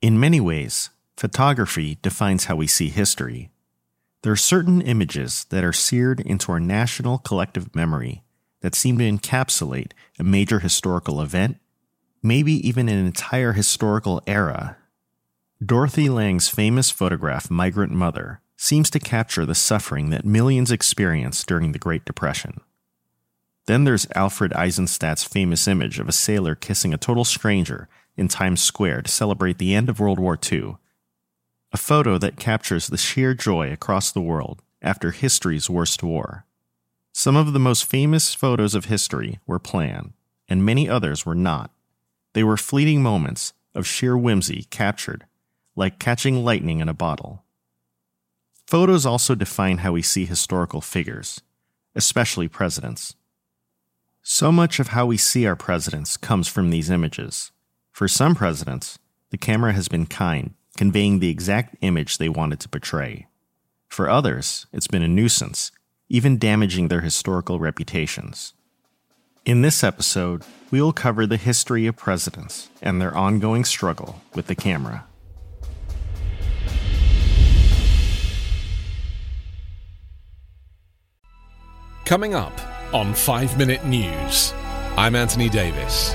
In many ways, photography defines how we see history. There are certain images that are seared into our national collective memory that seem to encapsulate a major historical event, maybe even an entire historical era. Dorothy Lange's famous photograph, Migrant Mother, seems to capture the suffering that millions experienced during the Great Depression. Then there's Alfred Eisenstaedt's famous image of a sailor kissing a total stranger in Times Square to celebrate the end of World War II, a photo that captures the sheer joy across the world after history's worst war. Some of the most famous photos of history were planned, and many others were not. They were fleeting moments of sheer whimsy captured, like catching lightning in a bottle. Photos also define how we see historical figures, especially presidents. So much of how we see our presidents comes from these images. For some presidents, the camera has been kind, conveying the exact image they wanted to portray. For others, it's been a nuisance, even damaging their historical reputations. In this episode, we will cover the history of presidents and their ongoing struggle with the camera. Coming up on 5 Minute News, I'm Anthony Davis.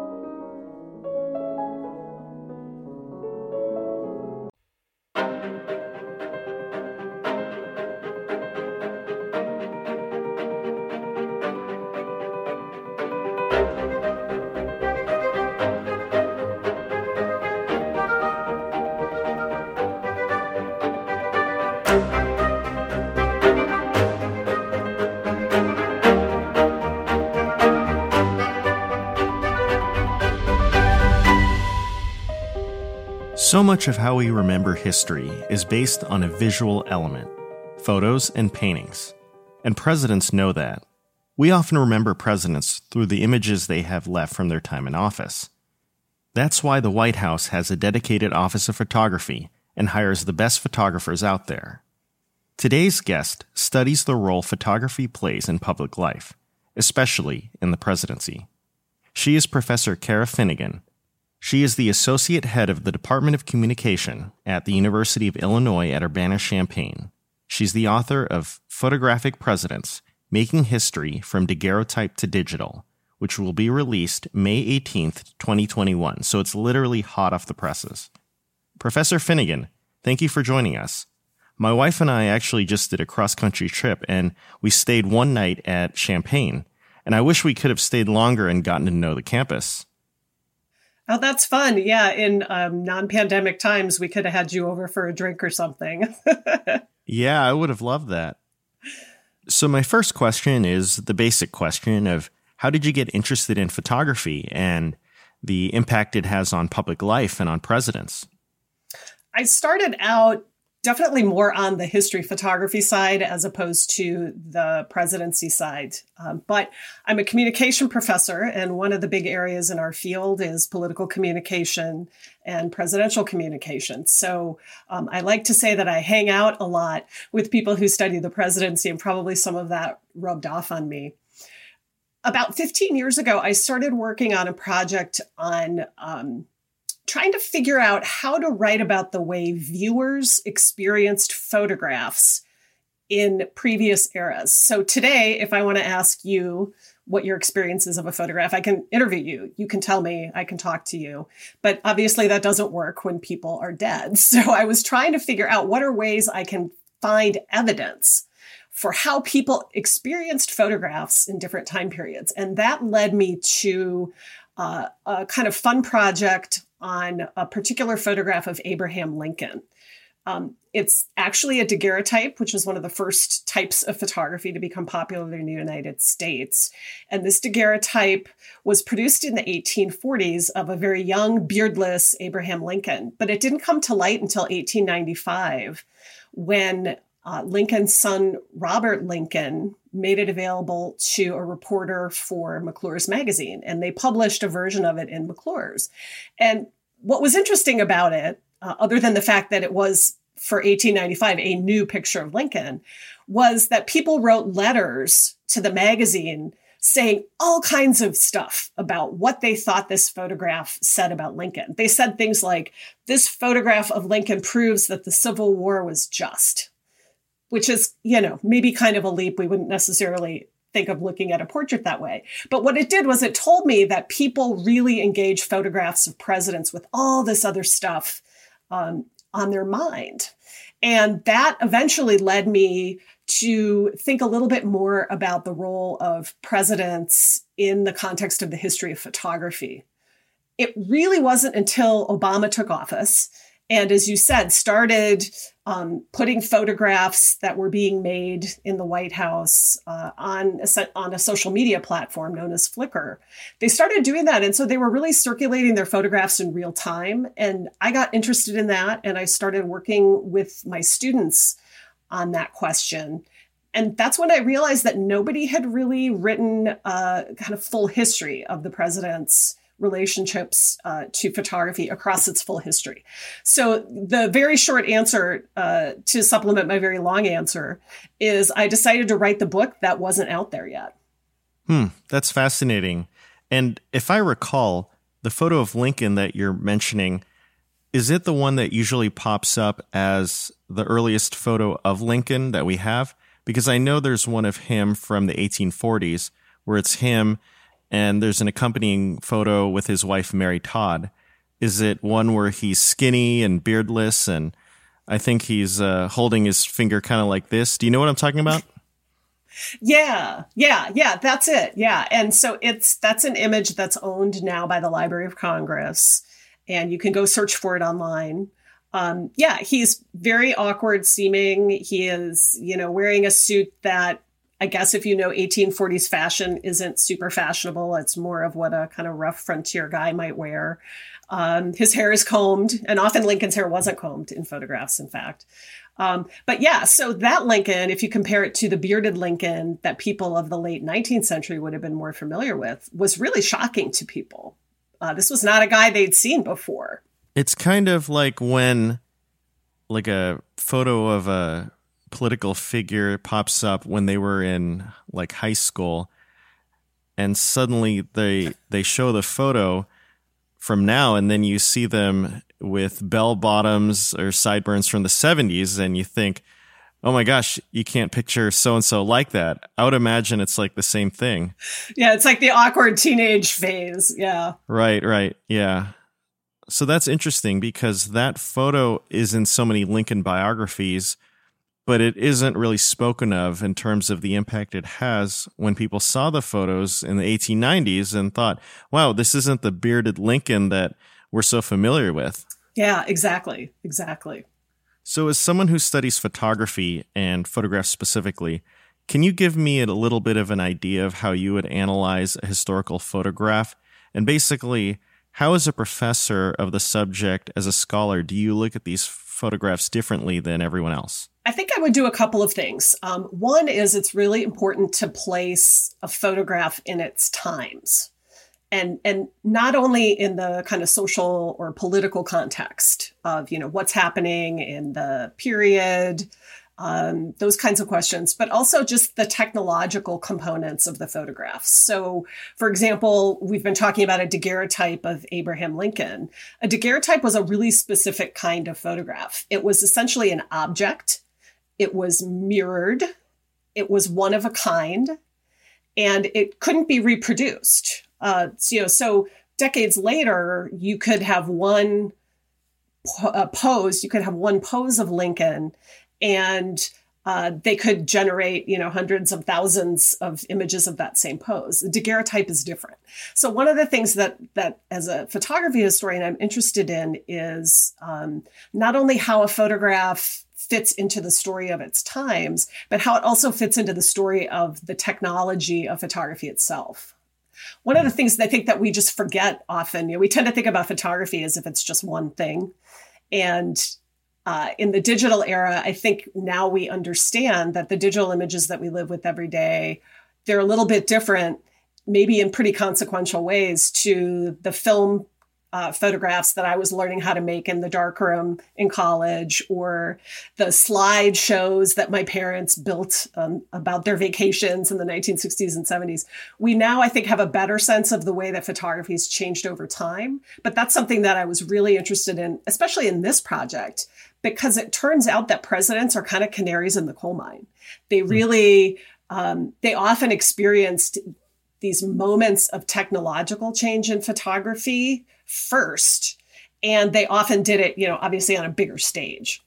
Much of how we remember history is based on a visual element photos and paintings. And presidents know that. We often remember presidents through the images they have left from their time in office. That's why the White House has a dedicated Office of Photography and hires the best photographers out there. Today's guest studies the role photography plays in public life, especially in the presidency. She is Professor Cara Finnegan, she is the associate head of the Department of Communication at the University of Illinois at Urbana Champaign. She's the author of Photographic Presidents Making History from Daguerreotype to Digital, which will be released May 18th, 2021. So it's literally hot off the presses. Professor Finnegan, thank you for joining us. My wife and I actually just did a cross country trip and we stayed one night at Champaign. And I wish we could have stayed longer and gotten to know the campus. Oh, that's fun. Yeah. In um, non pandemic times, we could have had you over for a drink or something. yeah, I would have loved that. So, my first question is the basic question of how did you get interested in photography and the impact it has on public life and on presidents? I started out definitely more on the history photography side as opposed to the presidency side. Um, but I'm a communication professor, and one of the big areas in our field is political communication and presidential communication. So um, I like to say that I hang out a lot with people who study the presidency, and probably some of that rubbed off on me. About 15 years ago, I started working on a project on um, trying to figure out how to write about the way viewers experienced photographs in previous eras. So today, if I want to ask you what your experience is of a photograph, I can interview you. You can tell me, I can talk to you. But obviously, that doesn't work when people are dead. So I was trying to figure out what are ways I can find evidence for how people experienced photographs in different time periods. And that led me to uh, a kind of fun project on a particular photograph of Abraham Lincoln. Um, it's actually a daguerreotype, which was one of the first types of photography to become popular in the United States. And this daguerreotype was produced in the 1840s of a very young, beardless Abraham Lincoln, but it didn't come to light until 1895 when uh, Lincoln's son, Robert Lincoln, made it available to a reporter for McClure's magazine, and they published a version of it in McClure's. And what was interesting about it, uh, other than the fact that it was for 1895 a new picture of Lincoln, was that people wrote letters to the magazine saying all kinds of stuff about what they thought this photograph said about Lincoln. They said things like, This photograph of Lincoln proves that the Civil War was just which is, you know, maybe kind of a leap. We wouldn't necessarily think of looking at a portrait that way. But what it did was it told me that people really engage photographs of presidents with all this other stuff um, on their mind. And that eventually led me to think a little bit more about the role of presidents in the context of the history of photography. It really wasn't until Obama took office and as you said, started um, putting photographs that were being made in the White House uh, on a, on a social media platform known as Flickr. They started doing that, and so they were really circulating their photographs in real time. And I got interested in that, and I started working with my students on that question. And that's when I realized that nobody had really written a kind of full history of the president's relationships uh, to photography across its full history. So, the very short answer uh, to supplement my very long answer is I decided to write the book that wasn't out there yet. Hmm, that's fascinating. And if I recall, the photo of Lincoln that you're mentioning, is it the one that usually pops up as the earliest photo of Lincoln that we have? Because I know there's one of him from the 1840s where it's him and there's an accompanying photo with his wife Mary Todd. Is it one where he's skinny and beardless and I think he's uh, holding his finger kind of like this. Do you know what I'm talking about? Yeah, yeah, yeah, that's it. Yeah. And so it's that's an image that's owned now by the Library of Congress, and you can go search for it online. Um, yeah, he's very awkward seeming. He is, you know, wearing a suit that I guess if you know 1840s fashion isn't super fashionable, it's more of what a kind of rough frontier guy might wear. Um, his hair is combed, and often Lincoln's hair wasn't combed in photographs, in fact. Um, but yeah, so that Lincoln, if you compare it to the bearded Lincoln that people of the late 19th century would have been more familiar with, was really shocking to people. Uh, this was not a guy they'd seen before. It's kind of like when, like a photo of a political figure pops up when they were in like high school and suddenly they they show the photo from now and then you see them with bell bottoms or sideburns from the 70s and you think oh my gosh you can't picture so and so like that. I would imagine it's like the same thing. Yeah it's like the awkward teenage phase yeah. Right right yeah. So that's interesting because that photo is in so many lincoln biographies but it isn't really spoken of in terms of the impact it has when people saw the photos in the 1890s and thought, wow, this isn't the bearded Lincoln that we're so familiar with. Yeah, exactly. Exactly. So, as someone who studies photography and photographs specifically, can you give me a little bit of an idea of how you would analyze a historical photograph? And basically, how, as a professor of the subject, as a scholar, do you look at these photographs differently than everyone else? I think I would do a couple of things. Um, one is it's really important to place a photograph in its times. And, and not only in the kind of social or political context of you know what's happening in the period um, those kinds of questions, but also just the technological components of the photographs. So, for example, we've been talking about a daguerreotype of Abraham Lincoln. A daguerreotype was a really specific kind of photograph. It was essentially an object it was mirrored, it was one of a kind, and it couldn't be reproduced. Uh, so, you know, so decades later, you could have one uh, pose, you could have one pose of Lincoln, and uh, they could generate, you know, hundreds of thousands of images of that same pose. The daguerreotype is different. So one of the things that that as a photography historian I'm interested in is um, not only how a photograph fits into the story of its times, but how it also fits into the story of the technology of photography itself. One of the things that I think that we just forget often, you know, we tend to think about photography as if it's just one thing. And uh, in the digital era, I think now we understand that the digital images that we live with every day, they're a little bit different, maybe in pretty consequential ways to the film uh, photographs that I was learning how to make in the darkroom in college, or the slide shows that my parents built um, about their vacations in the 1960s and 70s. We now, I think, have a better sense of the way that photography has changed over time. But that's something that I was really interested in, especially in this project, because it turns out that presidents are kind of canaries in the coal mine. They hmm. really, um, they often experienced these moments of technological change in photography first. And they often did it, you know, obviously on a bigger stage.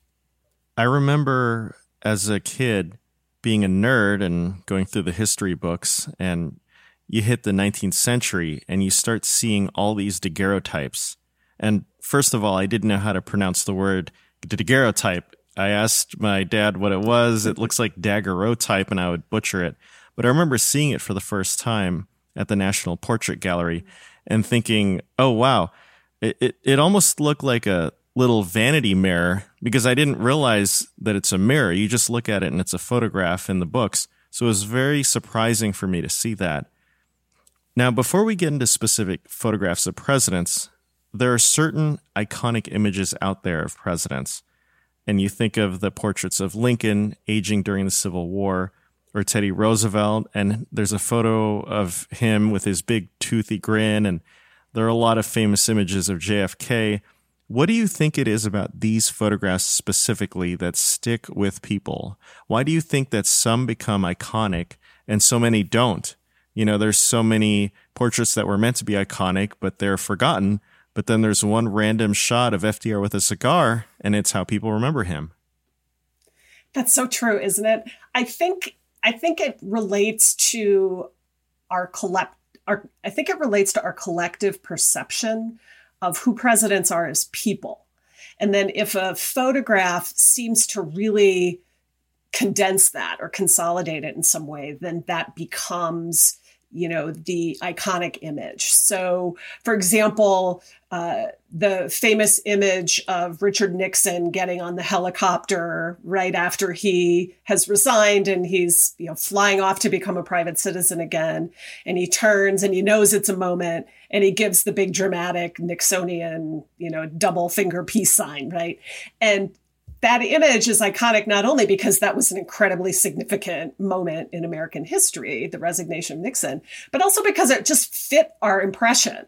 I remember as a kid being a nerd and going through the history books, and you hit the 19th century and you start seeing all these daguerreotypes. And first of all, I didn't know how to pronounce the word daguerreotype. I asked my dad what it was. It looks like daguerreotype, and I would butcher it. But I remember seeing it for the first time at the National Portrait Gallery and thinking, oh, wow, it, it, it almost looked like a little vanity mirror because I didn't realize that it's a mirror. You just look at it and it's a photograph in the books. So it was very surprising for me to see that. Now, before we get into specific photographs of presidents, there are certain iconic images out there of presidents. And you think of the portraits of Lincoln aging during the Civil War, or Teddy Roosevelt, and there's a photo of him with his big toothy grin, and there are a lot of famous images of JFK. What do you think it is about these photographs specifically that stick with people? Why do you think that some become iconic and so many don't? You know, there's so many portraits that were meant to be iconic, but they're forgotten. But then there's one random shot of FDR with a cigar, and it's how people remember him. That's so true, isn't it? I think I think it relates to our collect our I think it relates to our collective perception of who presidents are as people. And then if a photograph seems to really condense that or consolidate it in some way, then that becomes you know the iconic image. So for example uh, the famous image of richard nixon getting on the helicopter right after he has resigned and he's you know flying off to become a private citizen again. And he turns and he knows it's a moment and he gives the big dramatic nixonian you know double finger peace sign right? And that image is iconic not only because that was an incredibly significant moment in American history, the resignation of Nixon, but also because it just fit our impression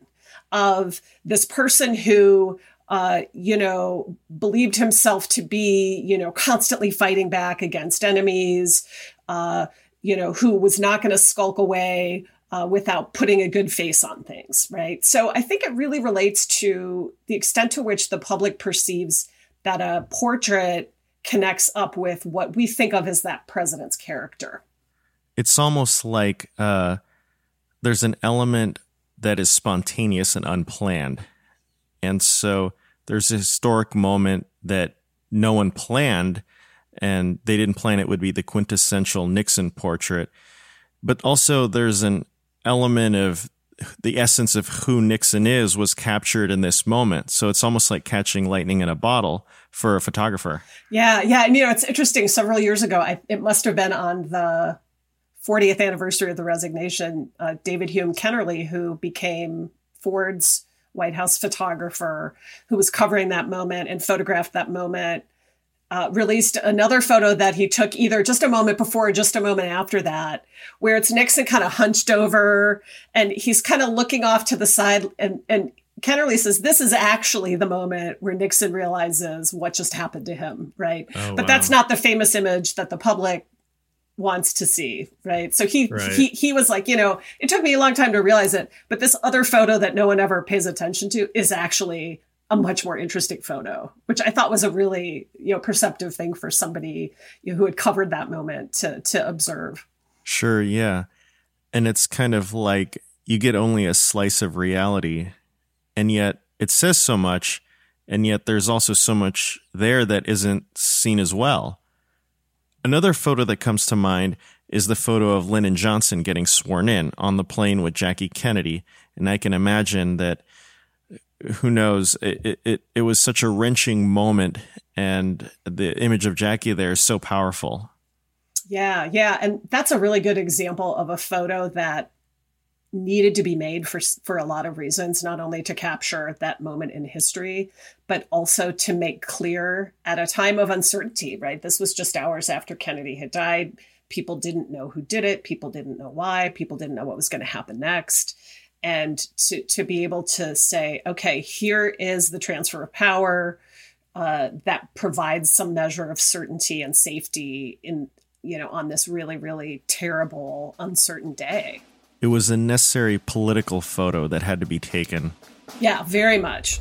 of this person who uh, you know, believed himself to be, you know, constantly fighting back against enemies, uh, you know, who was not going to skulk away uh, without putting a good face on things, right? So I think it really relates to the extent to which the public perceives that a portrait connects up with what we think of as that president's character. It's almost like uh, there's an element that is spontaneous and unplanned. And so there's a historic moment that no one planned, and they didn't plan it would be the quintessential Nixon portrait. But also, there's an element of the essence of who Nixon is was captured in this moment. So it's almost like catching lightning in a bottle for a photographer. Yeah, yeah, and you know it's interesting. Several years ago, I, it must have been on the 40th anniversary of the resignation. Uh, David Hume Kennerly, who became Ford's White House photographer, who was covering that moment and photographed that moment uh, released another photo that he took either just a moment before or just a moment after that, where it's Nixon kind of hunched over and he's kind of looking off to the side and, and Kennerly says this is actually the moment where Nixon realizes what just happened to him, right? Oh, but wow. that's not the famous image that the public wants to see, right? So he right. he he was like, you know, it took me a long time to realize it, but this other photo that no one ever pays attention to is actually a much more interesting photo, which I thought was a really, you know, perceptive thing for somebody you know, who had covered that moment to to observe. Sure, yeah. And it's kind of like you get only a slice of reality and yet it says so much and yet there's also so much there that isn't seen as well. Another photo that comes to mind is the photo of Lyndon Johnson getting sworn in on the plane with Jackie Kennedy. And I can imagine that, who knows, it, it, it was such a wrenching moment. And the image of Jackie there is so powerful. Yeah, yeah. And that's a really good example of a photo that needed to be made for for a lot of reasons not only to capture that moment in history but also to make clear at a time of uncertainty right this was just hours after kennedy had died people didn't know who did it people didn't know why people didn't know what was going to happen next and to to be able to say okay here is the transfer of power uh, that provides some measure of certainty and safety in you know on this really really terrible uncertain day it was a necessary political photo that had to be taken. Yeah, very much.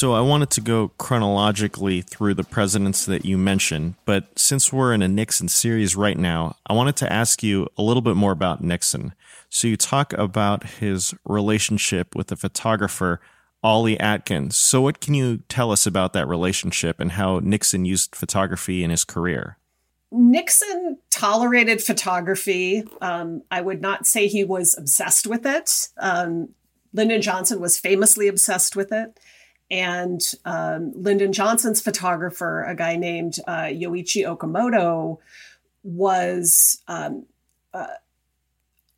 So I wanted to go chronologically through the presidents that you mentioned, but since we're in a Nixon series right now, I wanted to ask you a little bit more about Nixon. So you talk about his relationship with the photographer Ollie Atkins. So what can you tell us about that relationship and how Nixon used photography in his career? Nixon tolerated photography. Um, I would not say he was obsessed with it. Um, Lyndon Johnson was famously obsessed with it. And um, Lyndon Johnson's photographer, a guy named uh, Yoichi Okamoto, was um, uh,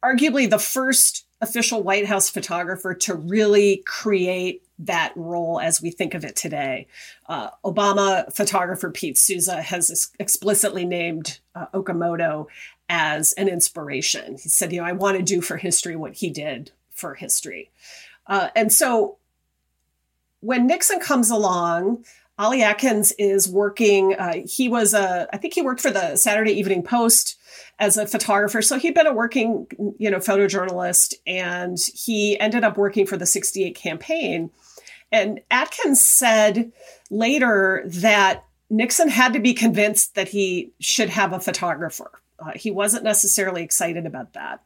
arguably the first official White House photographer to really create that role as we think of it today. Uh, Obama photographer Pete Souza has explicitly named uh, Okamoto as an inspiration. He said, you know, I want to do for history what he did for history. Uh, and so when Nixon comes along, Ollie Atkins is working. Uh, he was a, I think he worked for the Saturday Evening Post as a photographer. So he'd been a working, you know, photojournalist and he ended up working for the 68 campaign. And Atkins said later that Nixon had to be convinced that he should have a photographer. Uh, he wasn't necessarily excited about that.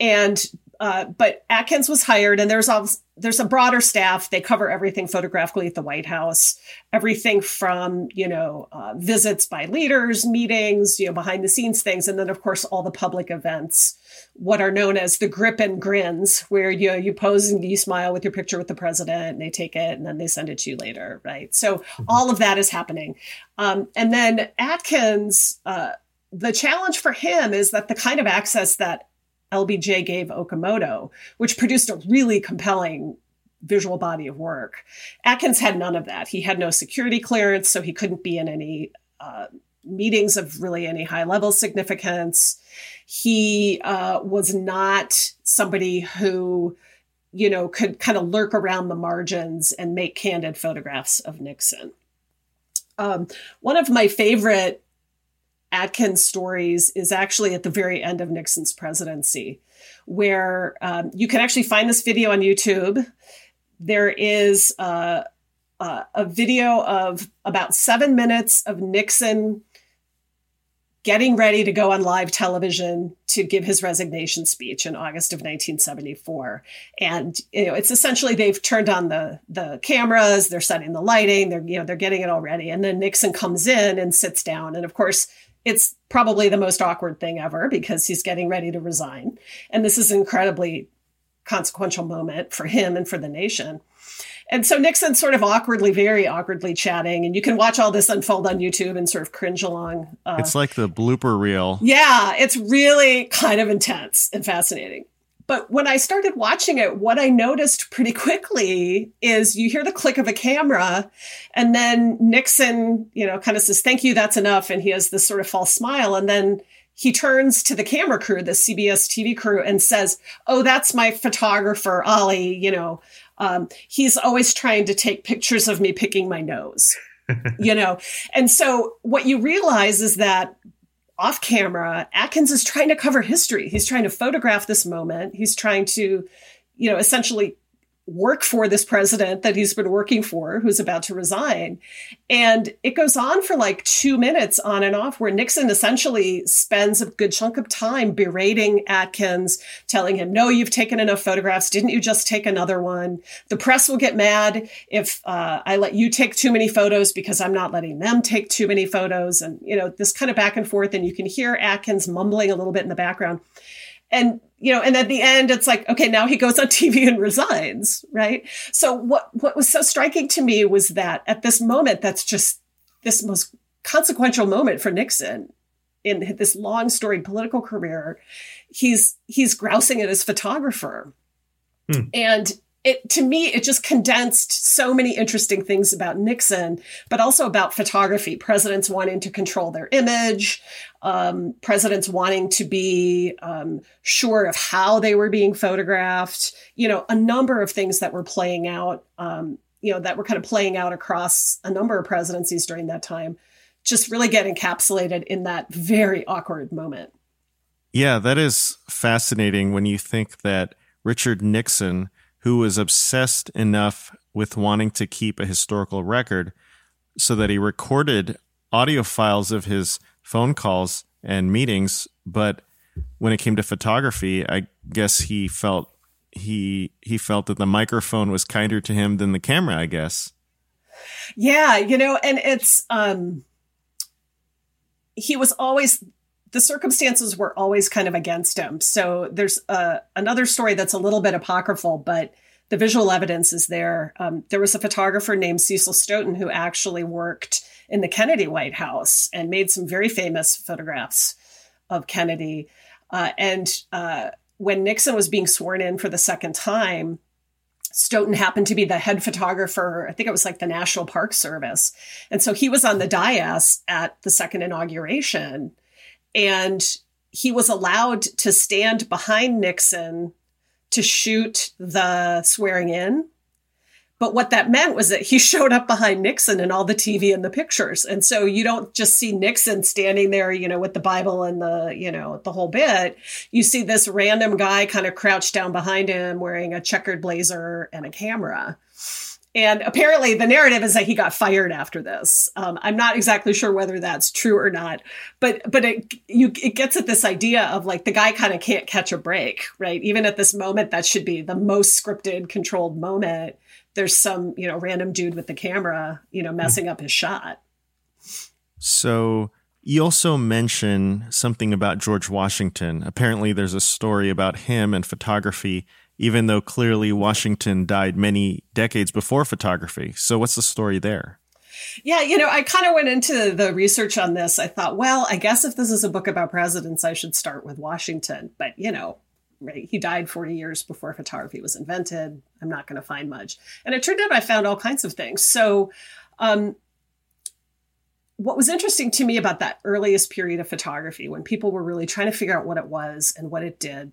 And uh, but Atkins was hired, and there's a, there's a broader staff. They cover everything photographically at the White House, everything from you know uh, visits by leaders, meetings, you know behind the scenes things, and then of course all the public events, what are known as the grip and grins, where you know, you pose and you smile with your picture with the president, and they take it and then they send it to you later, right? So mm-hmm. all of that is happening, um, and then Atkins. Uh, the challenge for him is that the kind of access that LBJ gave Okamoto, which produced a really compelling visual body of work. Atkins had none of that. He had no security clearance, so he couldn't be in any uh, meetings of really any high level significance. He uh, was not somebody who, you know, could kind of lurk around the margins and make candid photographs of Nixon. Um, one of my favorite Atkins stories is actually at the very end of Nixon's presidency, where um, you can actually find this video on YouTube. There is uh, uh, a video of about seven minutes of Nixon getting ready to go on live television to give his resignation speech in August of 1974. And you know, it's essentially they've turned on the the cameras, they're setting the lighting, they're you know, they're getting it all ready. And then Nixon comes in and sits down. And of course, it's probably the most awkward thing ever because he's getting ready to resign. And this is an incredibly consequential moment for him and for the nation. And so Nixon's sort of awkwardly, very awkwardly chatting, and you can watch all this unfold on YouTube and sort of cringe along. Uh, it's like the blooper reel. Yeah, it's really kind of intense and fascinating. But when I started watching it, what I noticed pretty quickly is you hear the click of a camera, and then Nixon, you know, kind of says, Thank you, that's enough. And he has this sort of false smile. And then he turns to the camera crew, the CBS TV crew, and says, Oh, that's my photographer, Ollie. You know, um, he's always trying to take pictures of me picking my nose, you know? And so what you realize is that off camera, Atkins is trying to cover history. He's trying to photograph this moment. He's trying to, you know, essentially work for this president that he's been working for who's about to resign. And it goes on for like two minutes on and off, where Nixon essentially spends a good chunk of time berating Atkins, telling him, No, you've taken enough photographs. Didn't you just take another one? The press will get mad if uh, I let you take too many photos because I'm not letting them take too many photos. And, you know, this kind of back and forth. And you can hear Atkins mumbling a little bit in the background. And you know, and at the end, it's like, okay, now he goes on TV and resigns, right? So what what was so striking to me was that at this moment, that's just this most consequential moment for Nixon in this long storied political career. He's he's grousing at his photographer. Hmm. And it to me it just condensed so many interesting things about Nixon, but also about photography. Presidents wanting to control their image, um, presidents wanting to be um, sure of how they were being photographed. You know, a number of things that were playing out. Um, you know, that were kind of playing out across a number of presidencies during that time. Just really get encapsulated in that very awkward moment. Yeah, that is fascinating when you think that Richard Nixon who was obsessed enough with wanting to keep a historical record so that he recorded audio files of his phone calls and meetings but when it came to photography i guess he felt he he felt that the microphone was kinder to him than the camera i guess. Yeah you know and it's um he was always the circumstances were always kind of against him. So there's uh, another story that's a little bit apocryphal, but the visual evidence is there. Um, there was a photographer named Cecil Stoughton who actually worked in the Kennedy White House and made some very famous photographs of Kennedy. Uh, and uh, when Nixon was being sworn in for the second time, Stoughton happened to be the head photographer. I think it was like the National Park Service. And so he was on the dais at the second inauguration and he was allowed to stand behind Nixon to shoot the swearing in. But what that meant was that he showed up behind Nixon in all the TV and the pictures. And so you don't just see Nixon standing there, you know, with the Bible and the, you know, the whole bit. You see this random guy kind of crouched down behind him wearing a checkered blazer and a camera. And apparently, the narrative is that he got fired after this. Um, I'm not exactly sure whether that's true or not, but but it you it gets at this idea of like the guy kind of can't catch a break, right? Even at this moment, that should be the most scripted, controlled moment. There's some you know random dude with the camera, you know, messing up his shot. So you also mention something about George Washington. Apparently, there's a story about him and photography even though clearly Washington died many decades before photography. So, what's the story there? Yeah, you know, I kind of went into the research on this. I thought, well, I guess if this is a book about presidents, I should start with Washington. But, you know, he died 40 years before photography was invented. I'm not going to find much. And it turned out I found all kinds of things. So, um, what was interesting to me about that earliest period of photography, when people were really trying to figure out what it was and what it did,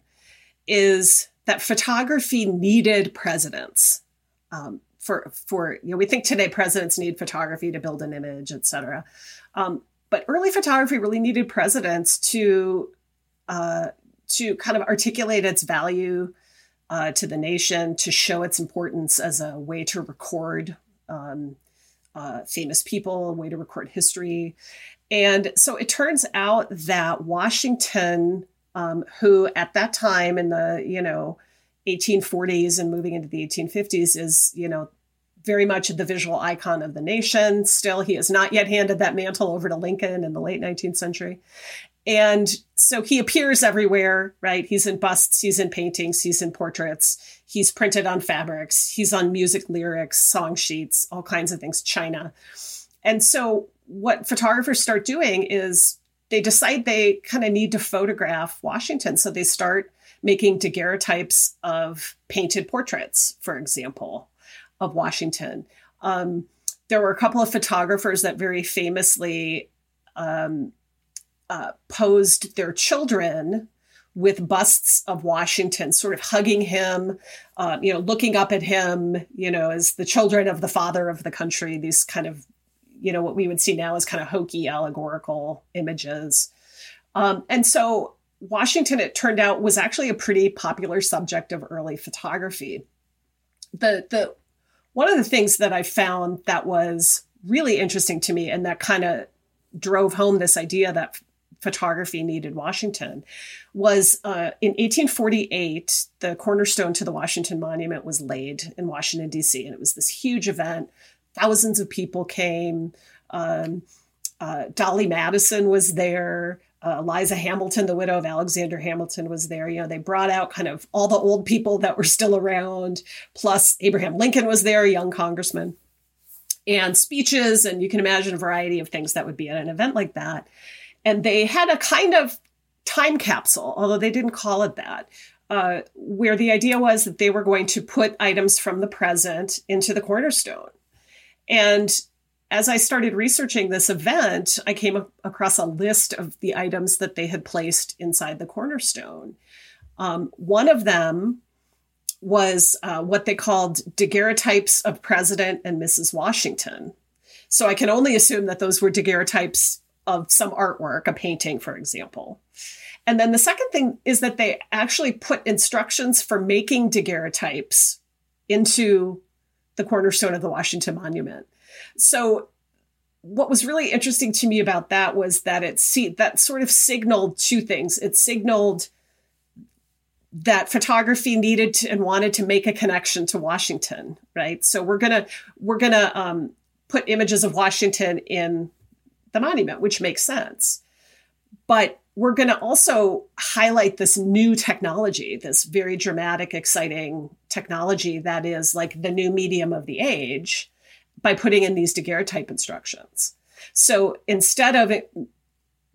is that photography needed presidents. Um, for for you know, we think today presidents need photography to build an image, et cetera. Um, but early photography really needed presidents to uh, to kind of articulate its value uh, to the nation, to show its importance as a way to record um, uh, famous people, a way to record history. And so it turns out that Washington, um, who at that time in the, you know, 1840s and moving into the 1850s is, you know, very much the visual icon of the nation. Still, he has not yet handed that mantle over to Lincoln in the late 19th century. And so he appears everywhere, right? He's in busts, he's in paintings, he's in portraits, he's printed on fabrics, he's on music lyrics, song sheets, all kinds of things, china. And so what photographers start doing is they decide they kind of need to photograph Washington. So they start making daguerreotypes of painted portraits, for example, of Washington. Um, there were a couple of photographers that very famously um, uh, posed their children with busts of Washington, sort of hugging him, uh, you know, looking up at him, you know, as the children of the father of the country, these kind of, you know, what we would see now as kind of hokey allegorical images. Um, and so Washington, it turned out, was actually a pretty popular subject of early photography. The, the, one of the things that I found that was really interesting to me and that kind of drove home this idea that photography needed Washington was uh, in 1848, the cornerstone to the Washington Monument was laid in Washington, D.C., and it was this huge event. Thousands of people came. Um, uh, Dolley Madison was there. Uh, Eliza Hamilton, the widow of Alexander Hamilton, was there. You know, they brought out kind of all the old people that were still around, plus Abraham Lincoln was there, a young congressman, and speeches. And you can imagine a variety of things that would be at an event like that. And they had a kind of time capsule, although they didn't call it that, uh, where the idea was that they were going to put items from the present into the cornerstone. And as I started researching this event, I came across a list of the items that they had placed inside the cornerstone. Um, one of them was uh, what they called daguerreotypes of President and Mrs. Washington. So I can only assume that those were daguerreotypes of some artwork, a painting, for example. And then the second thing is that they actually put instructions for making daguerreotypes into the cornerstone of the Washington Monument. So what was really interesting to me about that was that it see that sort of signaled two things. It signaled that photography needed to, and wanted to make a connection to Washington, right? So we're gonna we're gonna um, put images of Washington in the monument, which makes sense. But we're going to also highlight this new technology, this very dramatic, exciting technology that is like the new medium of the age by putting in these daguerreotype instructions. So instead of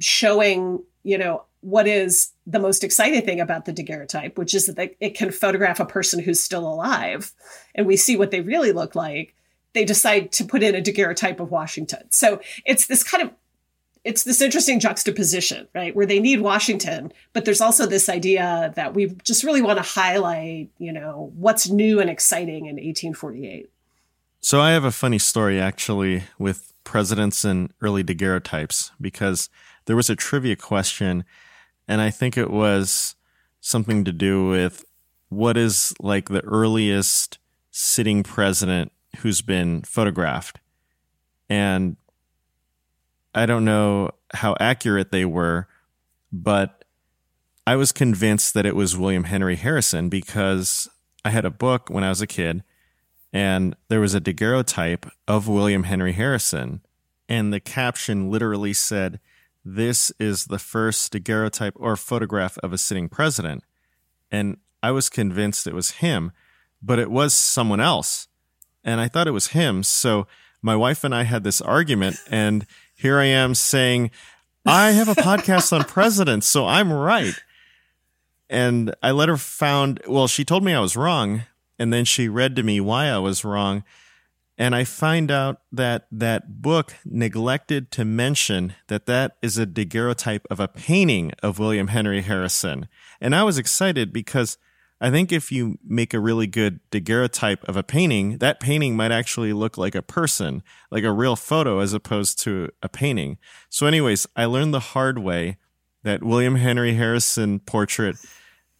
showing, you know, what is the most exciting thing about the daguerreotype, which is that it can photograph a person who's still alive and we see what they really look like, they decide to put in a daguerreotype of Washington. So it's this kind of it's this interesting juxtaposition, right? Where they need Washington, but there's also this idea that we just really want to highlight, you know, what's new and exciting in 1848. So I have a funny story actually with presidents and early daguerreotypes because there was a trivia question and I think it was something to do with what is like the earliest sitting president who's been photographed. And I don't know how accurate they were, but I was convinced that it was William Henry Harrison because I had a book when I was a kid and there was a daguerreotype of William Henry Harrison. And the caption literally said, This is the first daguerreotype or photograph of a sitting president. And I was convinced it was him, but it was someone else and I thought it was him. So my wife and I had this argument, and here I am saying, I have a podcast on presidents, so I'm right. And I let her found, well, she told me I was wrong, and then she read to me why I was wrong. And I find out that that book neglected to mention that that is a daguerreotype of a painting of William Henry Harrison. And I was excited because I think if you make a really good daguerreotype of a painting, that painting might actually look like a person, like a real photo as opposed to a painting. So anyways, I learned the hard way that William Henry Harrison portrait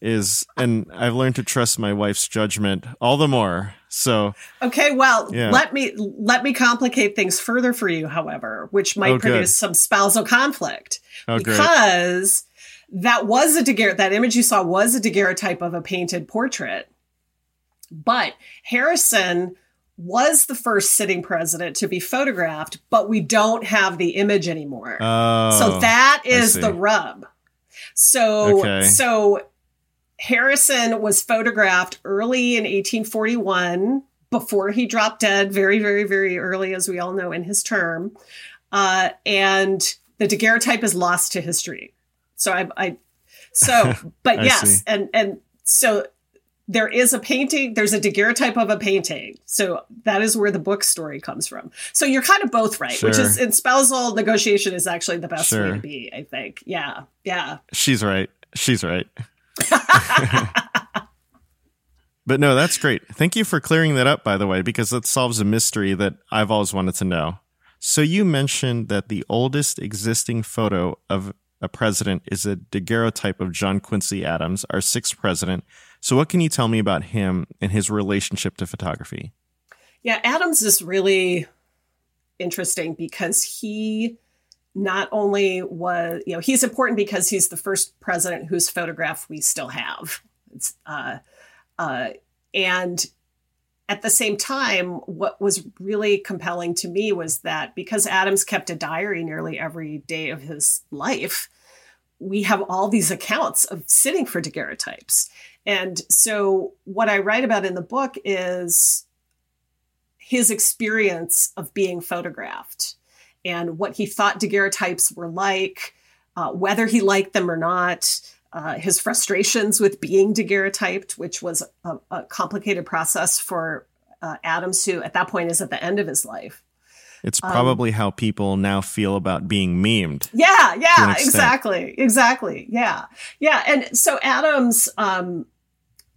is, and I've learned to trust my wife's judgment all the more. So okay, well, yeah. let me let me complicate things further for you, however, which might oh, produce good. some spousal conflict oh, because great. That was a daguerre. That image you saw was a daguerreotype of a painted portrait, but Harrison was the first sitting president to be photographed, but we don't have the image anymore. Oh, so that is the rub. So okay. so Harrison was photographed early in 1841 before he dropped dead, very, very, very early, as we all know, in his term. Uh, and the daguerreotype is lost to history. So I, I so, but yes, see. and and so there is a painting, there's a daguerreotype of a painting. So that is where the book story comes from. So you're kind of both right, sure. which is in spousal negotiation is actually the best sure. way to be, I think. Yeah. Yeah. She's right. She's right. but no, that's great. Thank you for clearing that up, by the way, because that solves a mystery that I've always wanted to know. So you mentioned that the oldest existing photo of a president is a daguerreotype of John Quincy Adams, our sixth president. So, what can you tell me about him and his relationship to photography? Yeah, Adams is really interesting because he not only was, you know, he's important because he's the first president whose photograph we still have. Uh, uh, and at the same time, what was really compelling to me was that because Adams kept a diary nearly every day of his life, we have all these accounts of sitting for daguerreotypes. And so, what I write about in the book is his experience of being photographed and what he thought daguerreotypes were like, uh, whether he liked them or not, uh, his frustrations with being daguerreotyped, which was a, a complicated process for uh, Adams, who at that point is at the end of his life. It's um, probably um, how people now feel about being memed. Yeah, yeah, exactly, exactly. Yeah, yeah. And so Adams, um,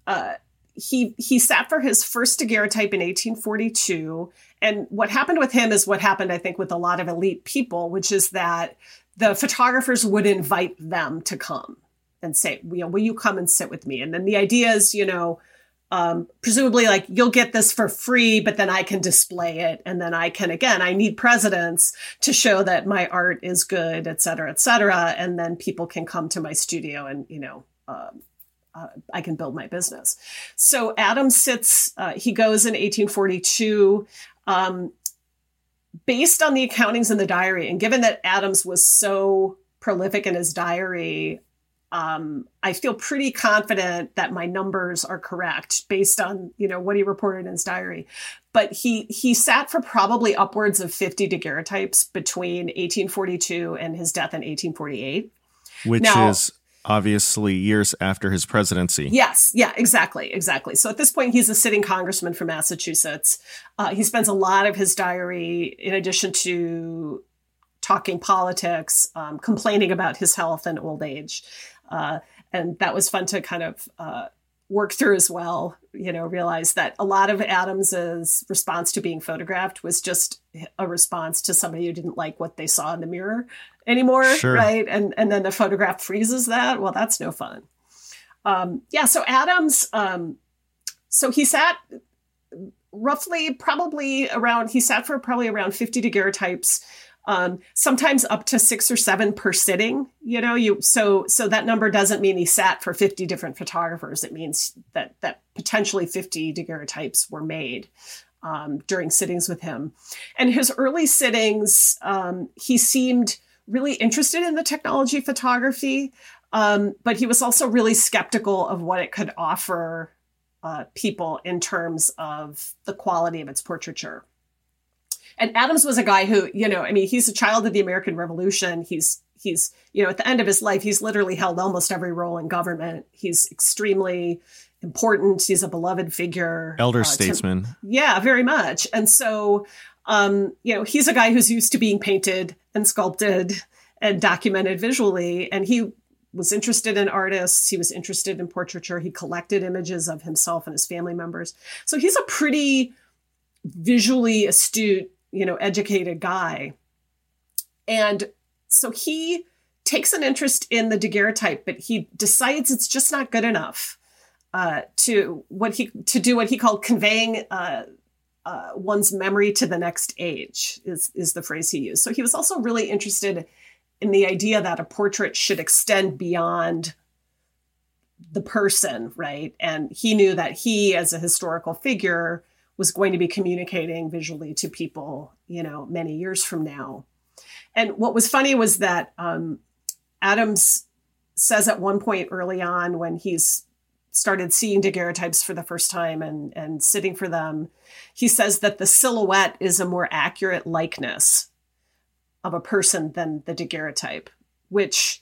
uh, he he sat for his first daguerreotype in 1842, and what happened with him is what happened, I think, with a lot of elite people, which is that the photographers would invite them to come and say, you know, will you come and sit with me? And then the idea is, you know, um, presumably like you'll get this for free, but then I can display it. And then I can, again, I need presidents to show that my art is good, et cetera, et cetera. And then people can come to my studio and, you know, um, uh, I can build my business. So Adam sits, uh, he goes in 1842. Um, based on the accountings in the diary, and given that Adams was so prolific in his diary, um, I feel pretty confident that my numbers are correct based on you know what he reported in his diary. But he he sat for probably upwards of fifty daguerreotypes between 1842 and his death in 1848. Which now, is obviously years after his presidency. Yes, yeah, exactly, exactly. So at this point, he's a sitting congressman from Massachusetts. Uh, he spends a lot of his diary, in addition to talking politics, um, complaining about his health and old age. Uh, and that was fun to kind of uh, work through as well. You know, realize that a lot of Adams's response to being photographed was just a response to somebody who didn't like what they saw in the mirror anymore, sure. right? And and then the photograph freezes that. Well, that's no fun. Um, yeah. So Adams, um, so he sat roughly, probably around. He sat for probably around fifty daguerreotypes um, sometimes up to six or seven per sitting you know you so so that number doesn't mean he sat for 50 different photographers. It means that that potentially 50 daguerreotypes were made um, during sittings with him. And his early sittings um, he seemed really interested in the technology photography um, but he was also really skeptical of what it could offer uh, people in terms of the quality of its portraiture and Adams was a guy who, you know, I mean, he's a child of the American Revolution. He's he's, you know, at the end of his life, he's literally held almost every role in government. He's extremely important. He's a beloved figure. Elder uh, statesman. To, yeah, very much. And so, um, you know, he's a guy who's used to being painted and sculpted and documented visually. And he was interested in artists. He was interested in portraiture. He collected images of himself and his family members. So he's a pretty visually astute you know, educated guy. And so he takes an interest in the daguerreotype, but he decides it's just not good enough uh, to what he to do what he called conveying uh, uh, one's memory to the next age is is the phrase he used. So he was also really interested in the idea that a portrait should extend beyond the person, right? And he knew that he, as a historical figure, was going to be communicating visually to people, you know, many years from now. And what was funny was that um, Adams says at one point early on when he's started seeing daguerreotypes for the first time and, and sitting for them, he says that the silhouette is a more accurate likeness of a person than the daguerreotype, which,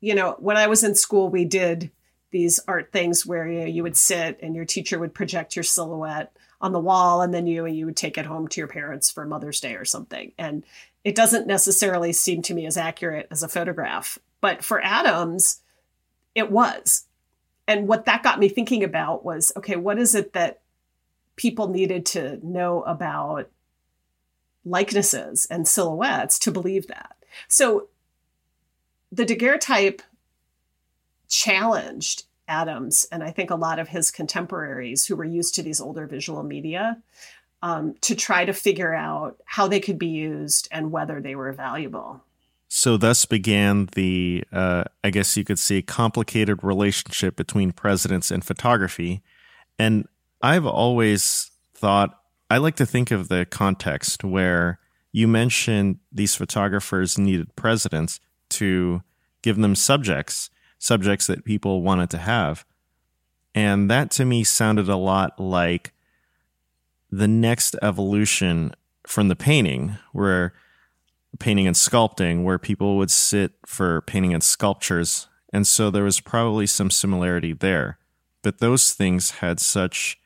you know, when I was in school, we did these art things where you, know, you would sit and your teacher would project your silhouette on the wall and then you you would take it home to your parents for Mother's Day or something. And it doesn't necessarily seem to me as accurate as a photograph, but for Adams, it was. And what that got me thinking about was okay, what is it that people needed to know about likenesses and silhouettes to believe that? So the daguerreotype challenged Adams and I think a lot of his contemporaries who were used to these older visual media um, to try to figure out how they could be used and whether they were valuable. So, thus began the, uh, I guess you could say, complicated relationship between presidents and photography. And I've always thought, I like to think of the context where you mentioned these photographers needed presidents to give them subjects subjects that people wanted to have. And that to me sounded a lot like the next evolution from the painting, where painting and sculpting, where people would sit for painting and sculptures. And so there was probably some similarity there. But those things had such,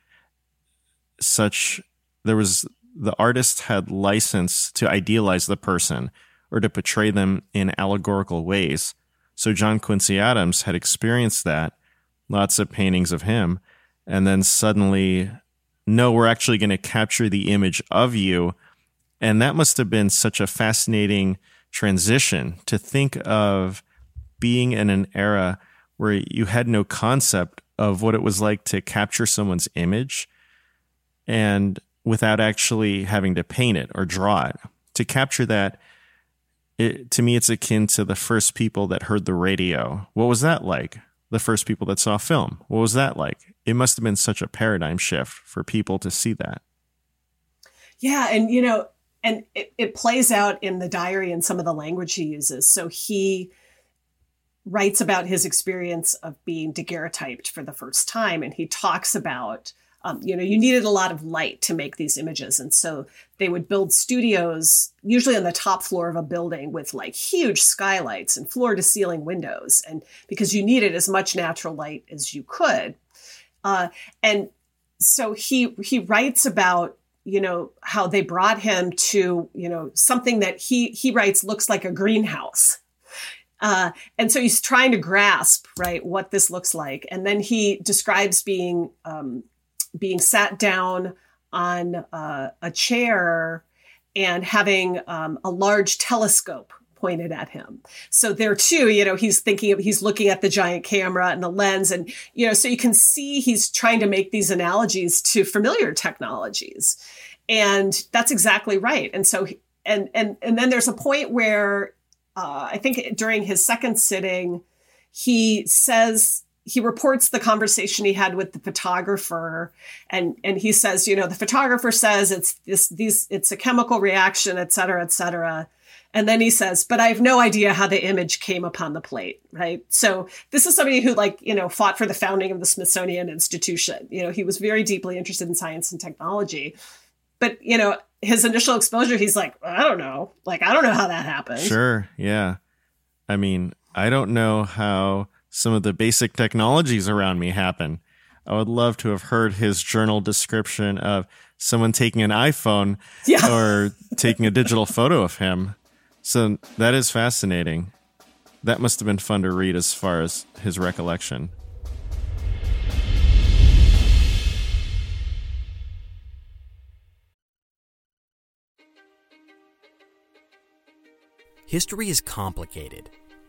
such, there was, the artist had license to idealize the person or to portray them in allegorical ways so John Quincy Adams had experienced that, lots of paintings of him, and then suddenly, no, we're actually going to capture the image of you. And that must have been such a fascinating transition to think of being in an era where you had no concept of what it was like to capture someone's image and without actually having to paint it or draw it. To capture that it, to me, it's akin to the first people that heard the radio. What was that like? The first people that saw film. What was that like? It must have been such a paradigm shift for people to see that. Yeah. And, you know, and it, it plays out in the diary and some of the language he uses. So he writes about his experience of being daguerreotyped for the first time. And he talks about um, you know, you needed a lot of light to make these images. And so they would build studios, usually on the top floor of a building with like huge skylights and floor to ceiling windows. And because you needed as much natural light as you could. Uh, and so he, he writes about, you know, how they brought him to, you know, something that he, he writes looks like a greenhouse. Uh, and so he's trying to grasp, right, what this looks like. And then he describes being um, being sat down on uh, a chair and having um, a large telescope pointed at him. So there too, you know, he's thinking of, he's looking at the giant camera and the lens and, you know, so you can see he's trying to make these analogies to familiar technologies. And that's exactly right. And so, and, and, and then there's a point where, uh, I think during his second sitting, he says he reports the conversation he had with the photographer and and he says you know the photographer says it's this these it's a chemical reaction et cetera et cetera. And then he says but i have no idea how the image came upon the plate right? So this is somebody who like you know fought for the founding of the smithsonian institution. You know he was very deeply interested in science and technology. But you know his initial exposure he's like i don't know. Like i don't know how that happened. Sure. Yeah. I mean i don't know how some of the basic technologies around me happen. I would love to have heard his journal description of someone taking an iPhone yeah. or taking a digital photo of him. So that is fascinating. That must have been fun to read as far as his recollection. History is complicated.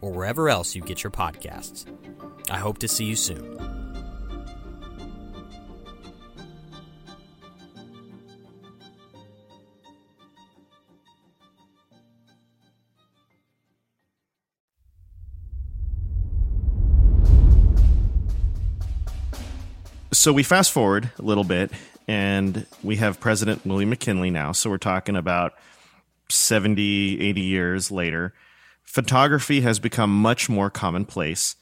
or wherever else you get your podcasts. I hope to see you soon. So we fast forward a little bit, and we have President William McKinley now. So we're talking about 70, 80 years later. Photography has become much more commonplace.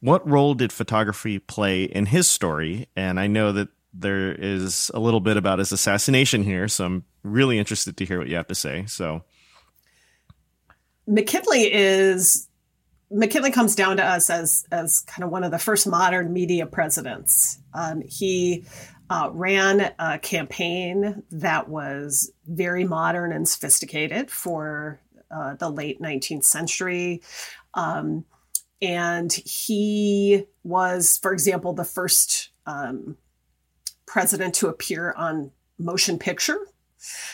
What role did photography play in his story? And I know that there is a little bit about his assassination here, so I'm really interested to hear what you have to say. So McKinley is McKinley comes down to us as as kind of one of the first modern media presidents. Um, he uh, ran a campaign that was very modern and sophisticated for uh, the late 19th century. Um, and he was, for example, the first um, president to appear on motion picture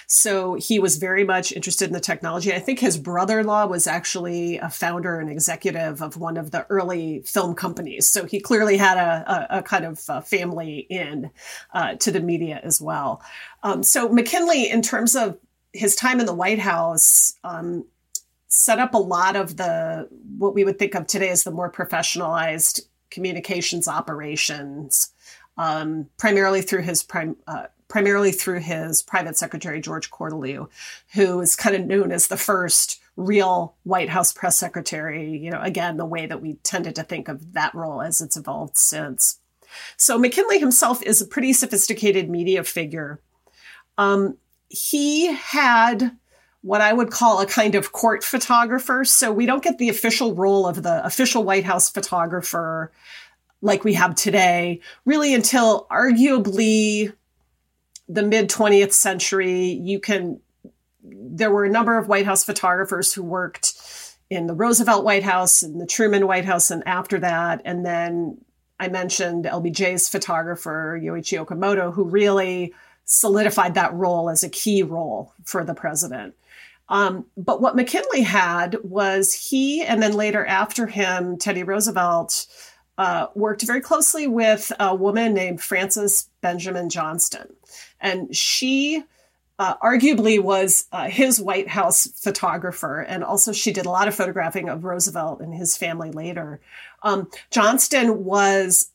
so he was very much interested in the technology. I think his brother in law was actually a founder and executive of one of the early film companies. So he clearly had a, a, a kind of a family in uh, to the media as well. Um, so McKinley, in terms of his time in the White House, um, set up a lot of the what we would think of today as the more professionalized communications operations, um, primarily through his prime, uh, primarily through his private secretary, George Cortelyou, who is kind of known as the first real White House press secretary, you know, again, the way that we tended to think of that role as it's evolved since. So McKinley himself is a pretty sophisticated media figure. Um, he had what I would call a kind of court photographer. So we don't get the official role of the official White House photographer like we have today, really until arguably the mid 20th century, you can, there were a number of White House photographers who worked in the Roosevelt White House and the Truman White House and after that. And then I mentioned LBJ's photographer, Yoichi Okamoto, who really solidified that role as a key role for the president. Um, but what McKinley had was he, and then later after him, Teddy Roosevelt, uh, worked very closely with a woman named Frances Benjamin Johnston. And she uh, arguably was uh, his White House photographer. And also, she did a lot of photographing of Roosevelt and his family later. Um, Johnston was.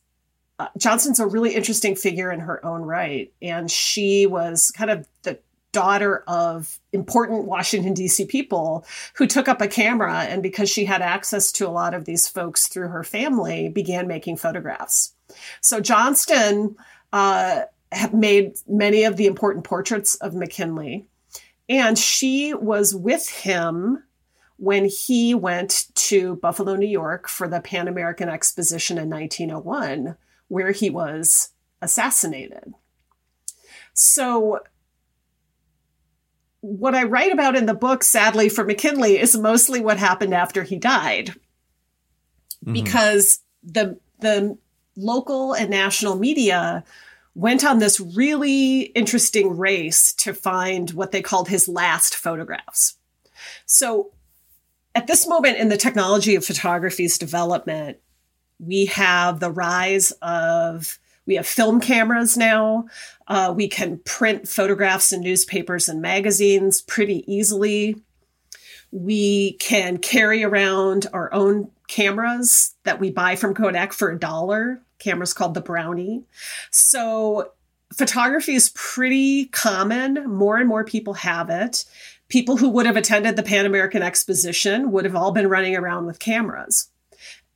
Uh, Johnston's a really interesting figure in her own right. And she was kind of the daughter of important Washington, D.C. people who took up a camera and because she had access to a lot of these folks through her family, began making photographs. So Johnston uh, made many of the important portraits of McKinley. And she was with him when he went to Buffalo, New York for the Pan American Exposition in 1901, where he was assassinated. So what I write about in the book, sadly, for McKinley, is mostly what happened after he died, mm-hmm. because the the local and national media went on this really interesting race to find what they called his last photographs. So, at this moment in the technology of photography's development, we have the rise of we have film cameras now. Uh, we can print photographs in newspapers and magazines pretty easily. We can carry around our own cameras that we buy from Kodak for a dollar, cameras called the Brownie. So photography is pretty common. More and more people have it. People who would have attended the Pan American Exposition would have all been running around with cameras.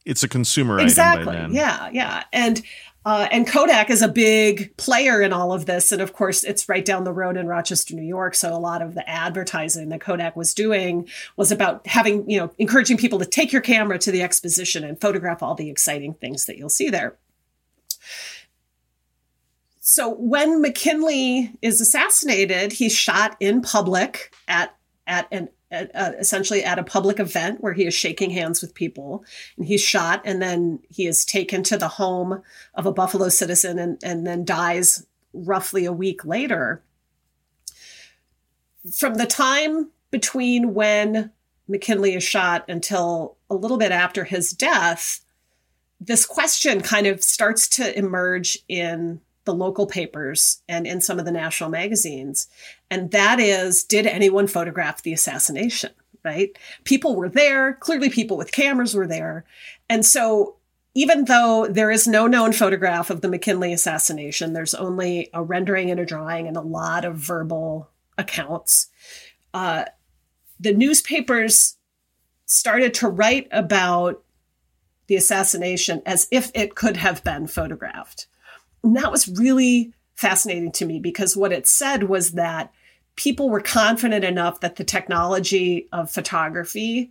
It's a consumer exactly. Yeah, yeah. And uh, and Kodak is a big player in all of this. And of course, it's right down the road in Rochester, New York. So a lot of the advertising that Kodak was doing was about having, you know, encouraging people to take your camera to the exposition and photograph all the exciting things that you'll see there. So when McKinley is assassinated, he's shot in public at at an uh, essentially at a public event where he is shaking hands with people. And he's shot and then he is taken to the home of a buffalo citizen and, and then dies roughly a week later. From the time between when mckinley is shot until a little bit after his death this question kind of starts to emerge in the local papers and in some of the national magazines. And that is did anyone photograph the assassination? Right? People were there. Clearly, people with cameras were there. And so, even though there is no known photograph of the McKinley assassination, there's only a rendering and a drawing and a lot of verbal accounts. Uh, the newspapers started to write about the assassination as if it could have been photographed. And that was really fascinating to me because what it said was that people were confident enough that the technology of photography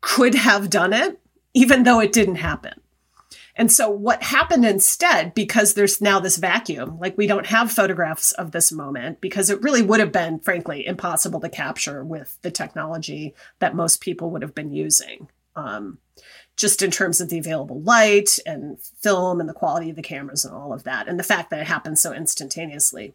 could have done it, even though it didn't happen. And so, what happened instead, because there's now this vacuum, like we don't have photographs of this moment, because it really would have been, frankly, impossible to capture with the technology that most people would have been using. Um, just in terms of the available light and film and the quality of the cameras and all of that, and the fact that it happens so instantaneously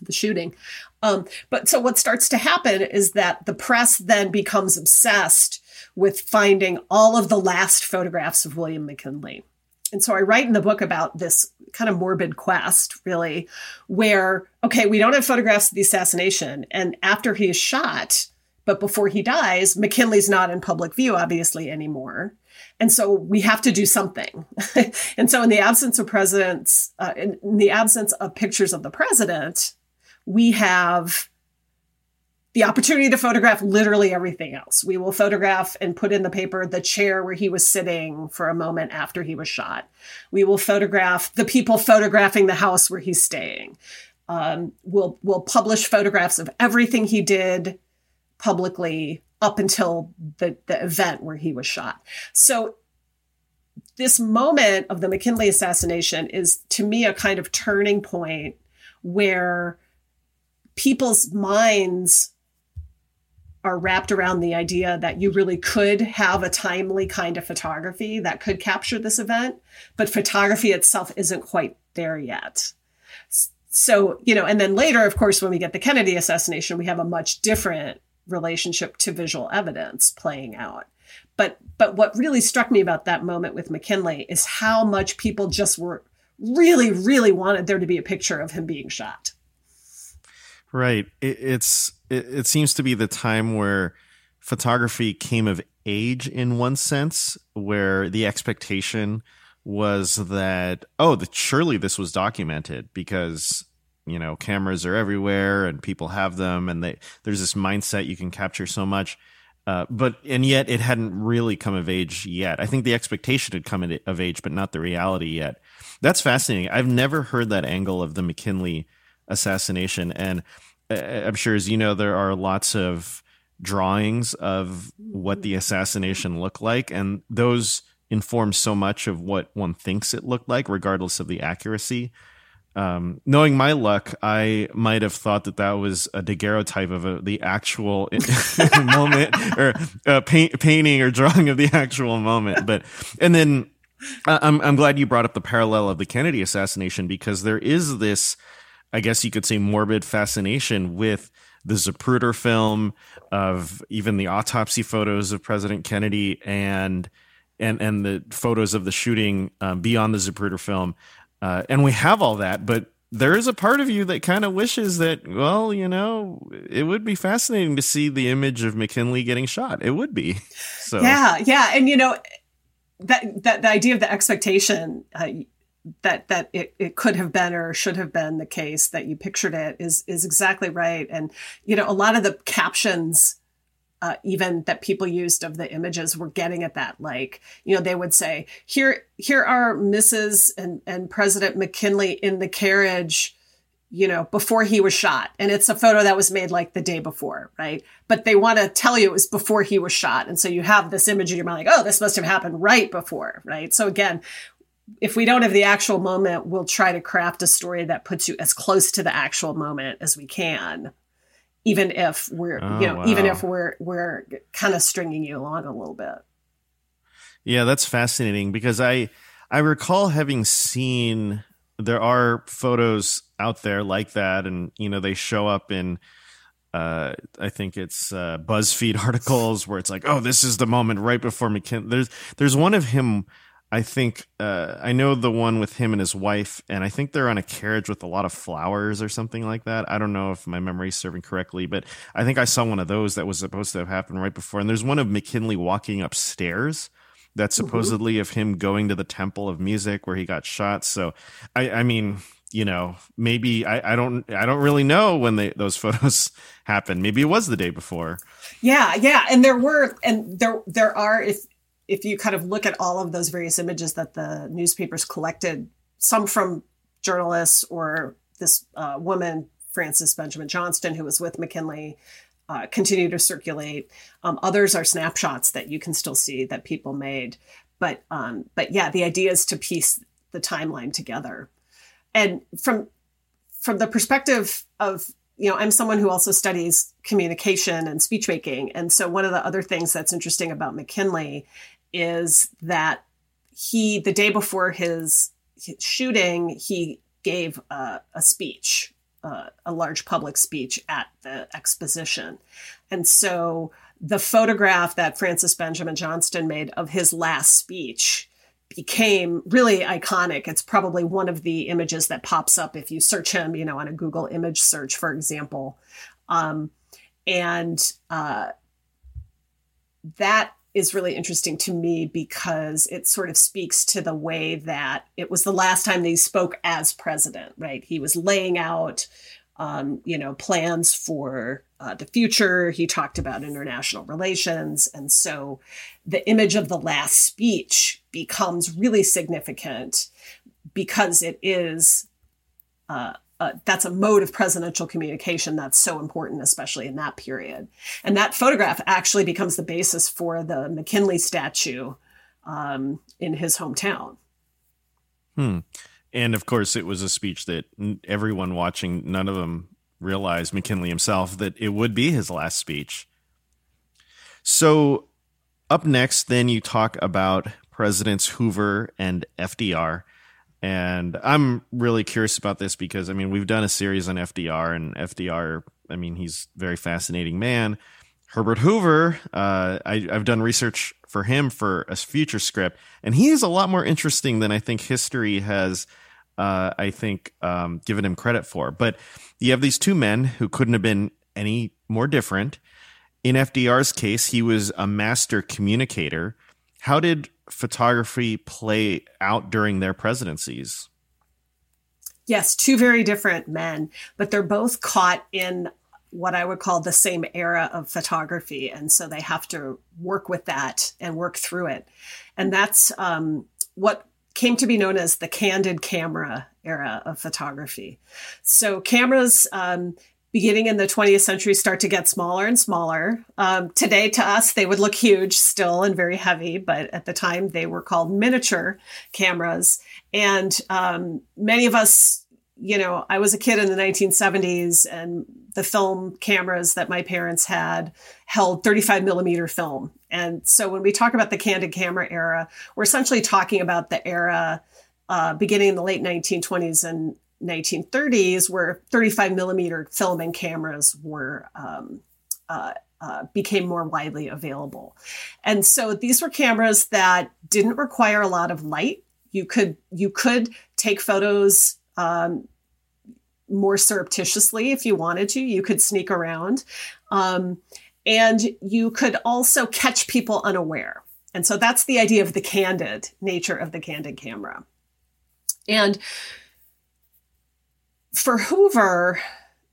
the shooting. Um, but so what starts to happen is that the press then becomes obsessed with finding all of the last photographs of William McKinley. And so I write in the book about this kind of morbid quest, really, where, okay, we don't have photographs of the assassination. And after he is shot, but before he dies, McKinley's not in public view, obviously, anymore. And so we have to do something. and so, in the absence of presidents, uh, in, in the absence of pictures of the president, we have the opportunity to photograph literally everything else. We will photograph and put in the paper the chair where he was sitting for a moment after he was shot. We will photograph the people photographing the house where he's staying. Um, we'll we'll publish photographs of everything he did publicly up until the, the event where he was shot. So this moment of the McKinley assassination is to me a kind of turning point where people's minds are wrapped around the idea that you really could have a timely kind of photography that could capture this event, but photography itself isn't quite there yet. So, you know, and then later, of course, when we get the Kennedy assassination, we have a much different relationship to visual evidence playing out. But but what really struck me about that moment with McKinley is how much people just were really really wanted there to be a picture of him being shot. Right. It, it's it, it seems to be the time where photography came of age in one sense, where the expectation was that oh, the, surely this was documented because you know cameras are everywhere and people have them and they, there's this mindset you can capture so much. Uh, but and yet it hadn't really come of age yet. I think the expectation had come of age but not the reality yet. That's fascinating. I've never heard that angle of the mckinley assassination. And uh, i'm sure as you know there are lots of drawings of what the assassination looked like and those inform so much of what one thinks it looked like regardless of the accuracy um, knowing my luck, I might have thought that that was a daguerreotype of a, the actual moment or a paint, painting or drawing of the actual moment. But, and then uh, I'm, I'm glad you brought up the parallel of the Kennedy assassination because there is this, I guess you could say, morbid fascination with the Zapruder film of even the autopsy photos of President Kennedy and, and, and the photos of the shooting um, beyond the Zapruder film uh, and we have all that, but there is a part of you that kind of wishes that, well, you know, it would be fascinating to see the image of McKinley getting shot. It would be. So yeah, yeah, and you know that that the idea of the expectation uh, that that it, it could have been or should have been the case that you pictured it is is exactly right. And you know, a lot of the captions uh, even that people used of the images were getting at that. Like, you know, they would say, "Here, here are Mrs. and and President McKinley in the carriage." You know, before he was shot. And it's a photo that was made like the day before, right? But they want to tell you it was before he was shot. And so you have this image in your mind like, oh, this must have happened right before, right? So again, if we don't have the actual moment, we'll try to craft a story that puts you as close to the actual moment as we can even if we're oh, you know wow. even if we're we're kind of stringing you along a little bit yeah that's fascinating because i i recall having seen there are photos out there like that and you know they show up in uh, I think it's uh, BuzzFeed articles where it's like, oh, this is the moment right before McKinley. There's there's one of him I think uh, I know the one with him and his wife, and I think they're on a carriage with a lot of flowers or something like that. I don't know if my memory is serving correctly, but I think I saw one of those that was supposed to have happened right before. And there's one of McKinley walking upstairs that's mm-hmm. supposedly mm-hmm. of him going to the Temple of Music where he got shot. So, I, I mean, you know, maybe I, I don't I don't really know when they those photos happened. Maybe it was the day before. Yeah, yeah, and there were and there there are if if you kind of look at all of those various images that the newspapers collected, some from journalists or this uh, woman, Frances Benjamin Johnston, who was with McKinley, uh, continue to circulate. Um, others are snapshots that you can still see that people made. But um, but yeah, the idea is to piece the timeline together. And from from the perspective of you know, I'm someone who also studies communication and speech making. And so one of the other things that's interesting about McKinley is that he, the day before his, his shooting, he gave a, a speech, uh, a large public speech at the exposition. And so the photograph that Frances Benjamin Johnston made of his last speech became really iconic. It's probably one of the images that pops up if you search him, you know, on a Google image search, for example. Um, and uh, that is really interesting to me because it sort of speaks to the way that it was the last time he spoke as president, right? He was laying out, um, you know, plans for uh, the future. He talked about international relations. And so the image of the last speech becomes really significant because it is uh, uh, that's a mode of presidential communication that's so important, especially in that period. And that photograph actually becomes the basis for the McKinley statue um, in his hometown. Hmm. And of course, it was a speech that everyone watching, none of them realized, McKinley himself, that it would be his last speech. So, up next, then you talk about Presidents Hoover and FDR. And I'm really curious about this because I mean we've done a series on FDR and FDR. I mean he's a very fascinating man. Herbert Hoover, uh, I, I've done research for him for a future script, and he is a lot more interesting than I think history has. Uh, I think um, given him credit for. But you have these two men who couldn't have been any more different. In FDR's case, he was a master communicator. How did photography play out during their presidencies? Yes, two very different men, but they're both caught in what I would call the same era of photography. And so they have to work with that and work through it. And that's um, what came to be known as the candid camera era of photography. So cameras um, beginning in the 20th century start to get smaller and smaller. Um, today, to us, they would look huge still and very heavy, but at the time they were called miniature cameras. And um, many of us, you know, I was a kid in the 1970s, and the film cameras that my parents had held 35 millimeter film. And so when we talk about the candid camera era, we're essentially talking about the era. Uh, beginning in the late 1920s and 1930s, where 35 millimeter film and cameras were um, uh, uh, became more widely available, and so these were cameras that didn't require a lot of light. You could you could take photos. Um, more surreptitiously if you wanted to. You could sneak around. Um, and you could also catch people unaware. And so that's the idea of the candid nature of the candid camera. And for Hoover,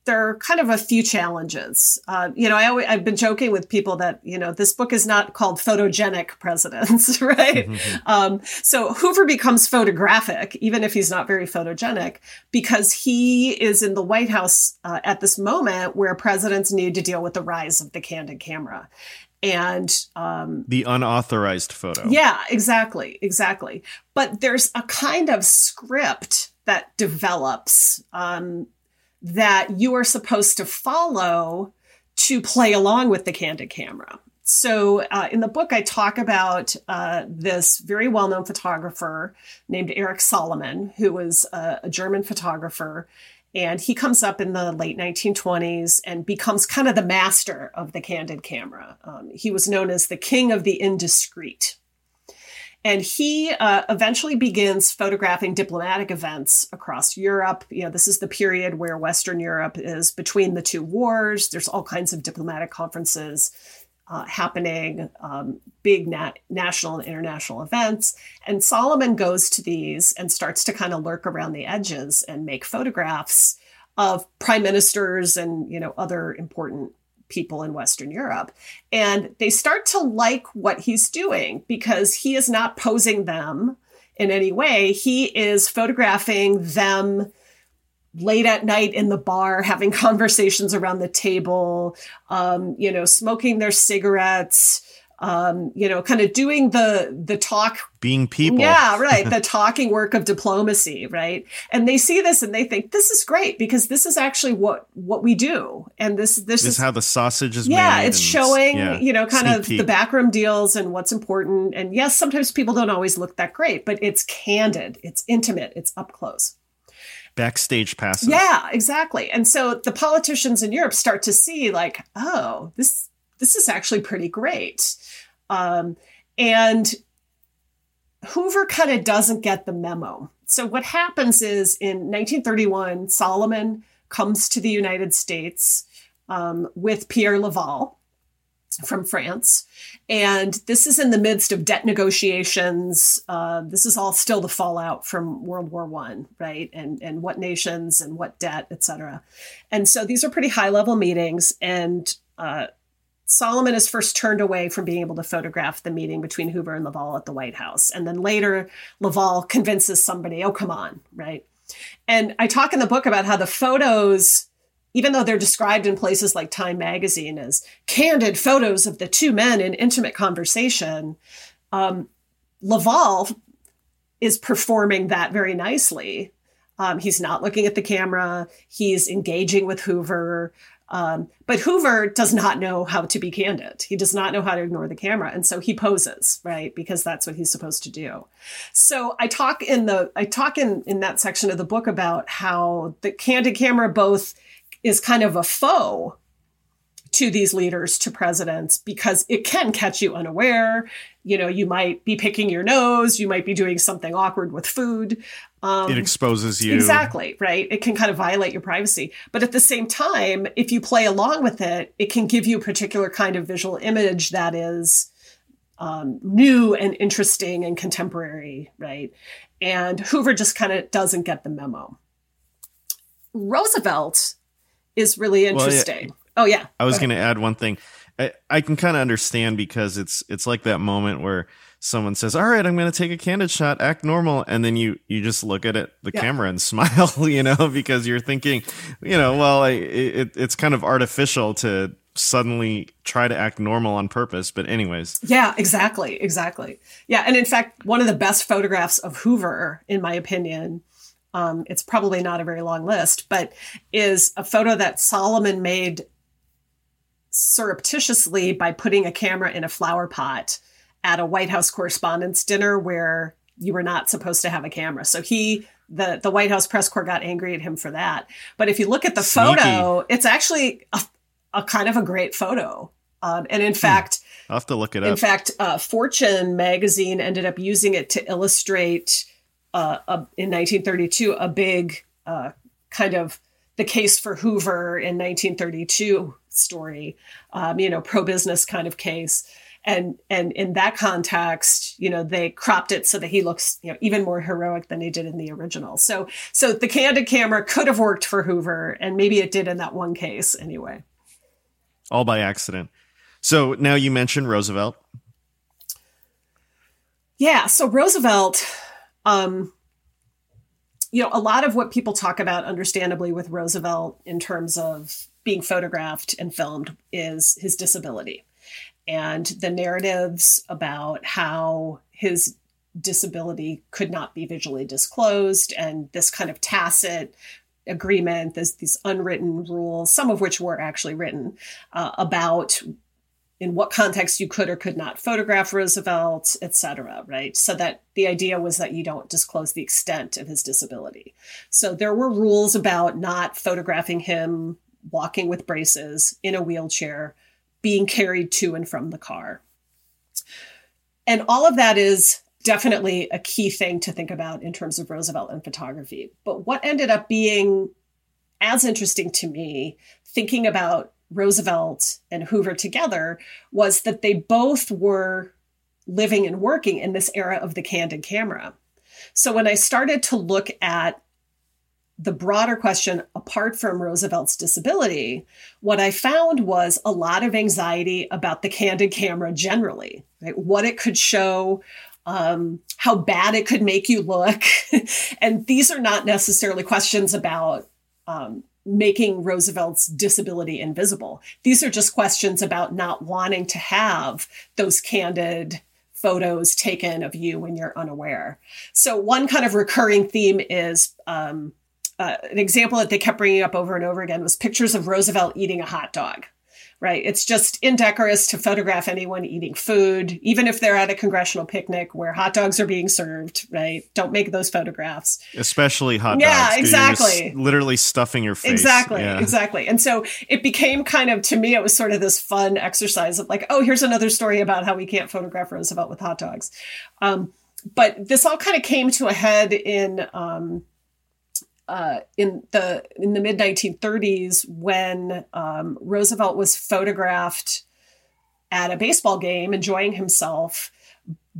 there are kind of a few challenges. Uh, you know, I always, I've been joking with people that you know this book is not called photogenic presidents, right? Mm-hmm. Um, so Hoover becomes photographic, even if he's not very photogenic, because he is in the White House uh, at this moment where presidents need to deal with the rise of the candid camera and um, the unauthorized photo. Yeah, exactly, exactly. But there's a kind of script that develops um, that you are supposed to follow to play along with the candid camera. So, uh, in the book, I talk about uh, this very well known photographer named Erich Salomon, who was a, a, German photographer. And he comes up in the late 1920s and becomes kind of the master of the candid camera. Um, he was known as the king of the indiscreet. And he uh, eventually begins photographing diplomatic events across Europe. You know, this is the period where Western Europe is between the two wars. There's all kinds of diplomatic conferences uh, happening, um, big nat- national and international events. And Salomon goes to these and starts to kind of lurk around the edges and make photographs of prime ministers and you know other important people in Western Europe. And they start to like what he's doing because he is not posing them in any way. He is photographing them late at night in the bar, having conversations around the table, um, you know, smoking their cigarettes um, you know, kind of doing the the talk, being people. Yeah, right. the talking work of diplomacy, right? And they see this and they think this is great because this is actually what what we do, and this this, this is how the sausage is made. yeah, it's showing yeah, you know kind of peek. the backroom deals and what's important. And yes, sometimes people don't always look that great, but it's candid, it's intimate, it's up close backstage passes. Yeah, exactly. And so the politicians in Europe start to see like, oh, this this is actually pretty great. Um, and Hoover kind of doesn't get the memo. So what happens is in 1931, Salomon comes to the United States um, with Pierre Laval from France. And this is in the midst of debt negotiations. Uh, this is all still the fallout from World War One, right? And and what nations and what debt, et cetera. And so these are pretty high level meetings. And uh, Salomon is first turned away from being able to photograph the meeting between Hoover and Laval at the White House. And then later, Laval convinces somebody, oh, come on, right? And I talk in the book about how the photos, even though they're described in places like Time magazine as candid photos of the two men in intimate conversation, um, Laval is performing that very nicely. Um, he's not looking at the camera. He's engaging with Hoover. Um, but Hoover does not know how to be candid. He does not know how to ignore the camera. And so he poses, right? Because that's what he's supposed to do. So I talk in the, I talk in, in that section of the book about how the candid camera both is kind of a foe to these leaders, to presidents, because it can catch you unaware. You know, you might be picking your nose, you might be doing something awkward with food. Um, it exposes you. Exactly, right? It can kind of violate your privacy. But at the same time, if you play along with it, it can give you a particular kind of visual image that is um, new and interesting and contemporary, right? And Hoover just kind of doesn't get the memo. Roosevelt is really interesting. Well, yeah Oh yeah. I was going to add one thing. I, I can kind of understand because it's it's like that moment where someone says, "All right, I'm going to take a candid shot, act normal," and then you you just look at it the yeah. camera and smile, you know, because you're thinking, you know, well, I, it, it's kind of artificial to suddenly try to act normal on purpose. But anyways, yeah, exactly, exactly, yeah. And in fact, one of the best photographs of Hoover, in my opinion, um, it's probably not a very long list, but is a photo that Salomon made surreptitiously by putting a camera in a flower pot at a White House correspondence dinner where you were not supposed to have a camera. So he the the White House press corps got angry at him for that. But if you look at the Sneaky. photo, it's actually a, a, kind of a great photo. Um, and in hmm. fact, I'll have to look it up. In fact, uh, Fortune magazine ended up using it to illustrate uh, a, in 1932 a big uh, kind of the case for Hoover in 1932 story, um, you know, pro business kind of case. And and in that context, you know, they cropped it so that he looks, you know, even more heroic than he did in the original. So so the candid camera could have worked for Hoover, and maybe it did in that one case anyway. All by accident. So now you mentioned Roosevelt. Yeah, so Roosevelt, um, you know, a lot of what people talk about, understandably, with Roosevelt in terms of being photographed and filmed is his disability and the narratives about how his disability could not be visually disclosed and this kind of tacit agreement, this, these unwritten rules, some of which were actually written uh, about in what context you could or could not photograph Roosevelt, et cetera, right? So that the idea was that you don't disclose the extent of his disability. So there were rules about not photographing him walking with braces in a wheelchair, being carried to and from the car. And all of that is definitely a key thing to think about in terms of Roosevelt and photography. But what ended up being as interesting to me, thinking about Roosevelt and Hoover together was that they both were living and working in this era of the candid camera. So when I started to look at the broader question apart from Roosevelt's disability, what I found was a lot of anxiety about the candid camera generally, right? what it could show, um, how bad it could make you look. and these are not necessarily questions about um, making Roosevelt's disability invisible. These are just questions about not wanting to have those candid photos taken of you when you're unaware. So, one kind of recurring theme is um, uh, an example that they kept bringing up over and over again was pictures of Roosevelt eating a hot dog right? It's just indecorous to photograph anyone eating food, even if they're at a congressional picnic where hot dogs are being served, right? Don't make those photographs. Especially hot yeah, dogs. Yeah, exactly. literally stuffing your face. Exactly, yeah. exactly. And so it became kind of, to me, it was sort of this fun exercise of like, oh, here's another story about how we can't photograph Roosevelt with hot dogs. Um, but this all kind of came to a head in um, uh, in the in the mid 1930s when um, Roosevelt was photographed at a baseball game enjoying himself,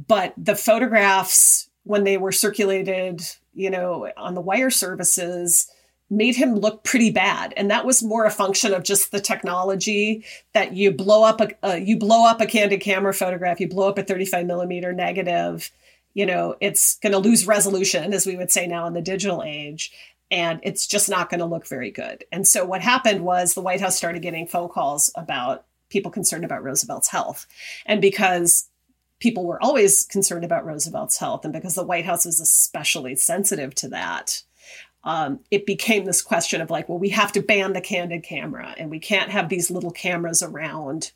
but the photographs when they were circulated, you know, on the wire services made him look pretty bad. And that was more a function of just the technology that you blow up a uh, you blow up a candid camera photograph you blow up a 35 millimeter negative you know it's going to lose resolution as we would say now in the digital age and it's just not going to look very good. And so what happened was the White House started getting phone calls about people concerned about Roosevelt's health. And because people were always concerned about Roosevelt's health, and because the White House is especially sensitive to that, um, it became this question of like, well, we have to ban the candid camera, and we can't have these little cameras around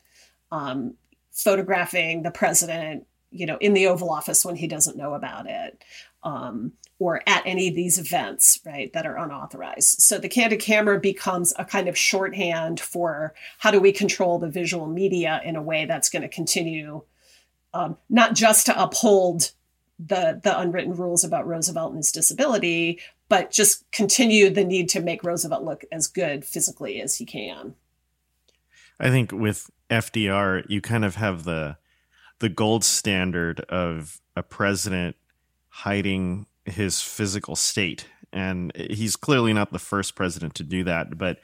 um, photographing the president, you know, in the Oval Office when he doesn't know about it. Um, or at any of these events, right, that are unauthorized. So the candid camera becomes a kind of shorthand for how do we control the visual media in a way that's going to continue um, not just to uphold the the unwritten rules about Roosevelt and his disability, but just continue the need to make Roosevelt look as good physically as he can. I think with FDR, you kind of have the the gold standard of a president hiding his physical state. And he's clearly not the first president to do that, but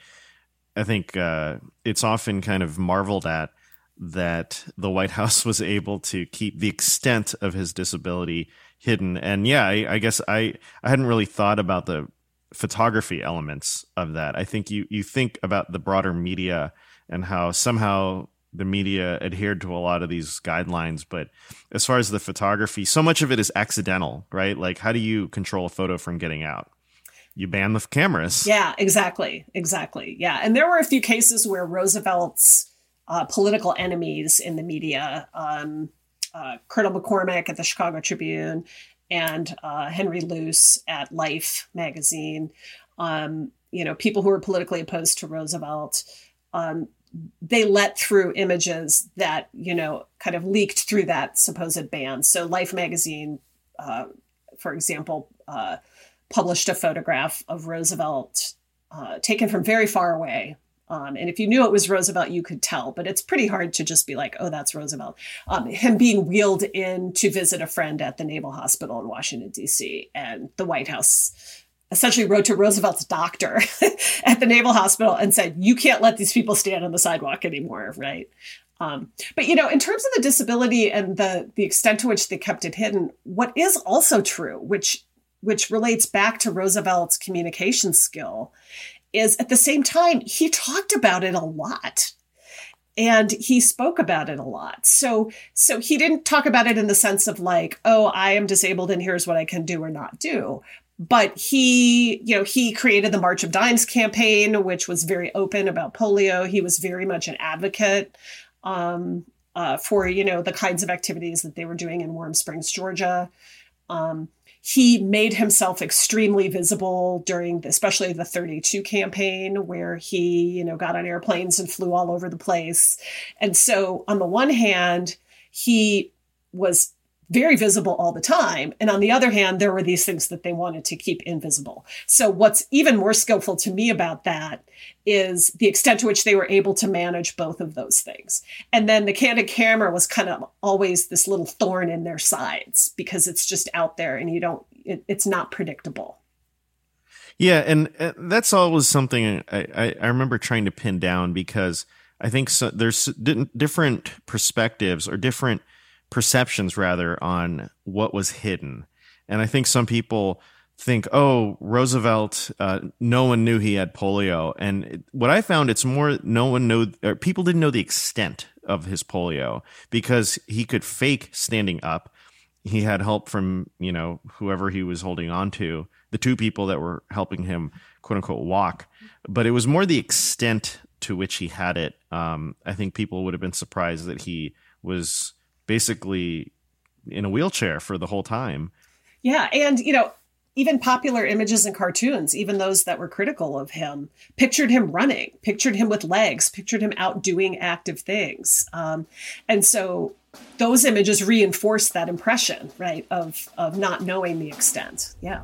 I think uh, it's often kind of marveled at that the White House was able to keep the extent of his disability hidden. And yeah, I, I guess I, I hadn't really thought about the photography elements of that. I think you, you think about the broader media and how somehow the media adhered to a lot of these guidelines but as far as the photography so much of it is accidental right? Like how do you control a photo from getting out? You ban the cameras. Yeah exactly exactly yeah. And there were a few cases where roosevelt's uh, political enemies in the media um, uh, colonel mccormick at the chicago tribune and uh, henry luce at life magazine um, you know people who were politically opposed to roosevelt um, they let through images that you know kind of leaked through that supposed ban. So Life magazine, uh, for example, uh, published a photograph of Roosevelt uh, taken from very far away. Um, and if you knew it was Roosevelt, you could tell, but it's pretty hard to just be like, oh, that's Roosevelt. Um, him being wheeled in to visit a friend at the Naval Hospital in Washington, D.C., and the White House essentially wrote to Roosevelt's doctor at the Naval Hospital and said, you can't let these people stand on the sidewalk anymore, right? Um, but you know, in terms of the disability and the the extent to which they kept it hidden, what is also true, which which relates back to Roosevelt's communication skill, is at the same time he talked about it a lot and he spoke about it a lot so so he didn't talk about it in the sense of like oh i am disabled and here's what i can do or not do but he you know he created the march of dimes campaign which was very open about polio. He was very much an advocate um, uh, for you know the kinds of activities that they were doing in warm springs georgia. Um, he made himself extremely visible during the, especially the 32 campaign where he you know got on airplanes and flew all over the place. And so on the one hand he was very visible all the time. And on the other hand, there were these things that they wanted to keep invisible. So what's even more skillful to me about that is the extent to which they were able to manage both of those things. And then the candid camera was kind of always this little thorn in their sides because it's just out there and you don't, it, it's not predictable. Yeah. And that's always something I, I, I remember trying to pin down because I think so, there's different perspectives or different perceptions rather on what was hidden. And I think some people think, oh, Roosevelt, uh, no one knew he had polio. And what I found, it's more no one knew, people didn't know the extent of his polio because he could fake standing up. He had help from, you know, whoever he was holding on to, the two people that were helping him, quote unquote, walk. But it was more the extent to which he had it. Um, I think people would have been surprised that he was basically in a wheelchair for the whole time. Yeah, and you know, even popular images and cartoons, even those that were critical of him, pictured him running, pictured him with legs, pictured him out doing active things. Um, and so those images reinforce that impression, right, of of not knowing the extent. Yeah.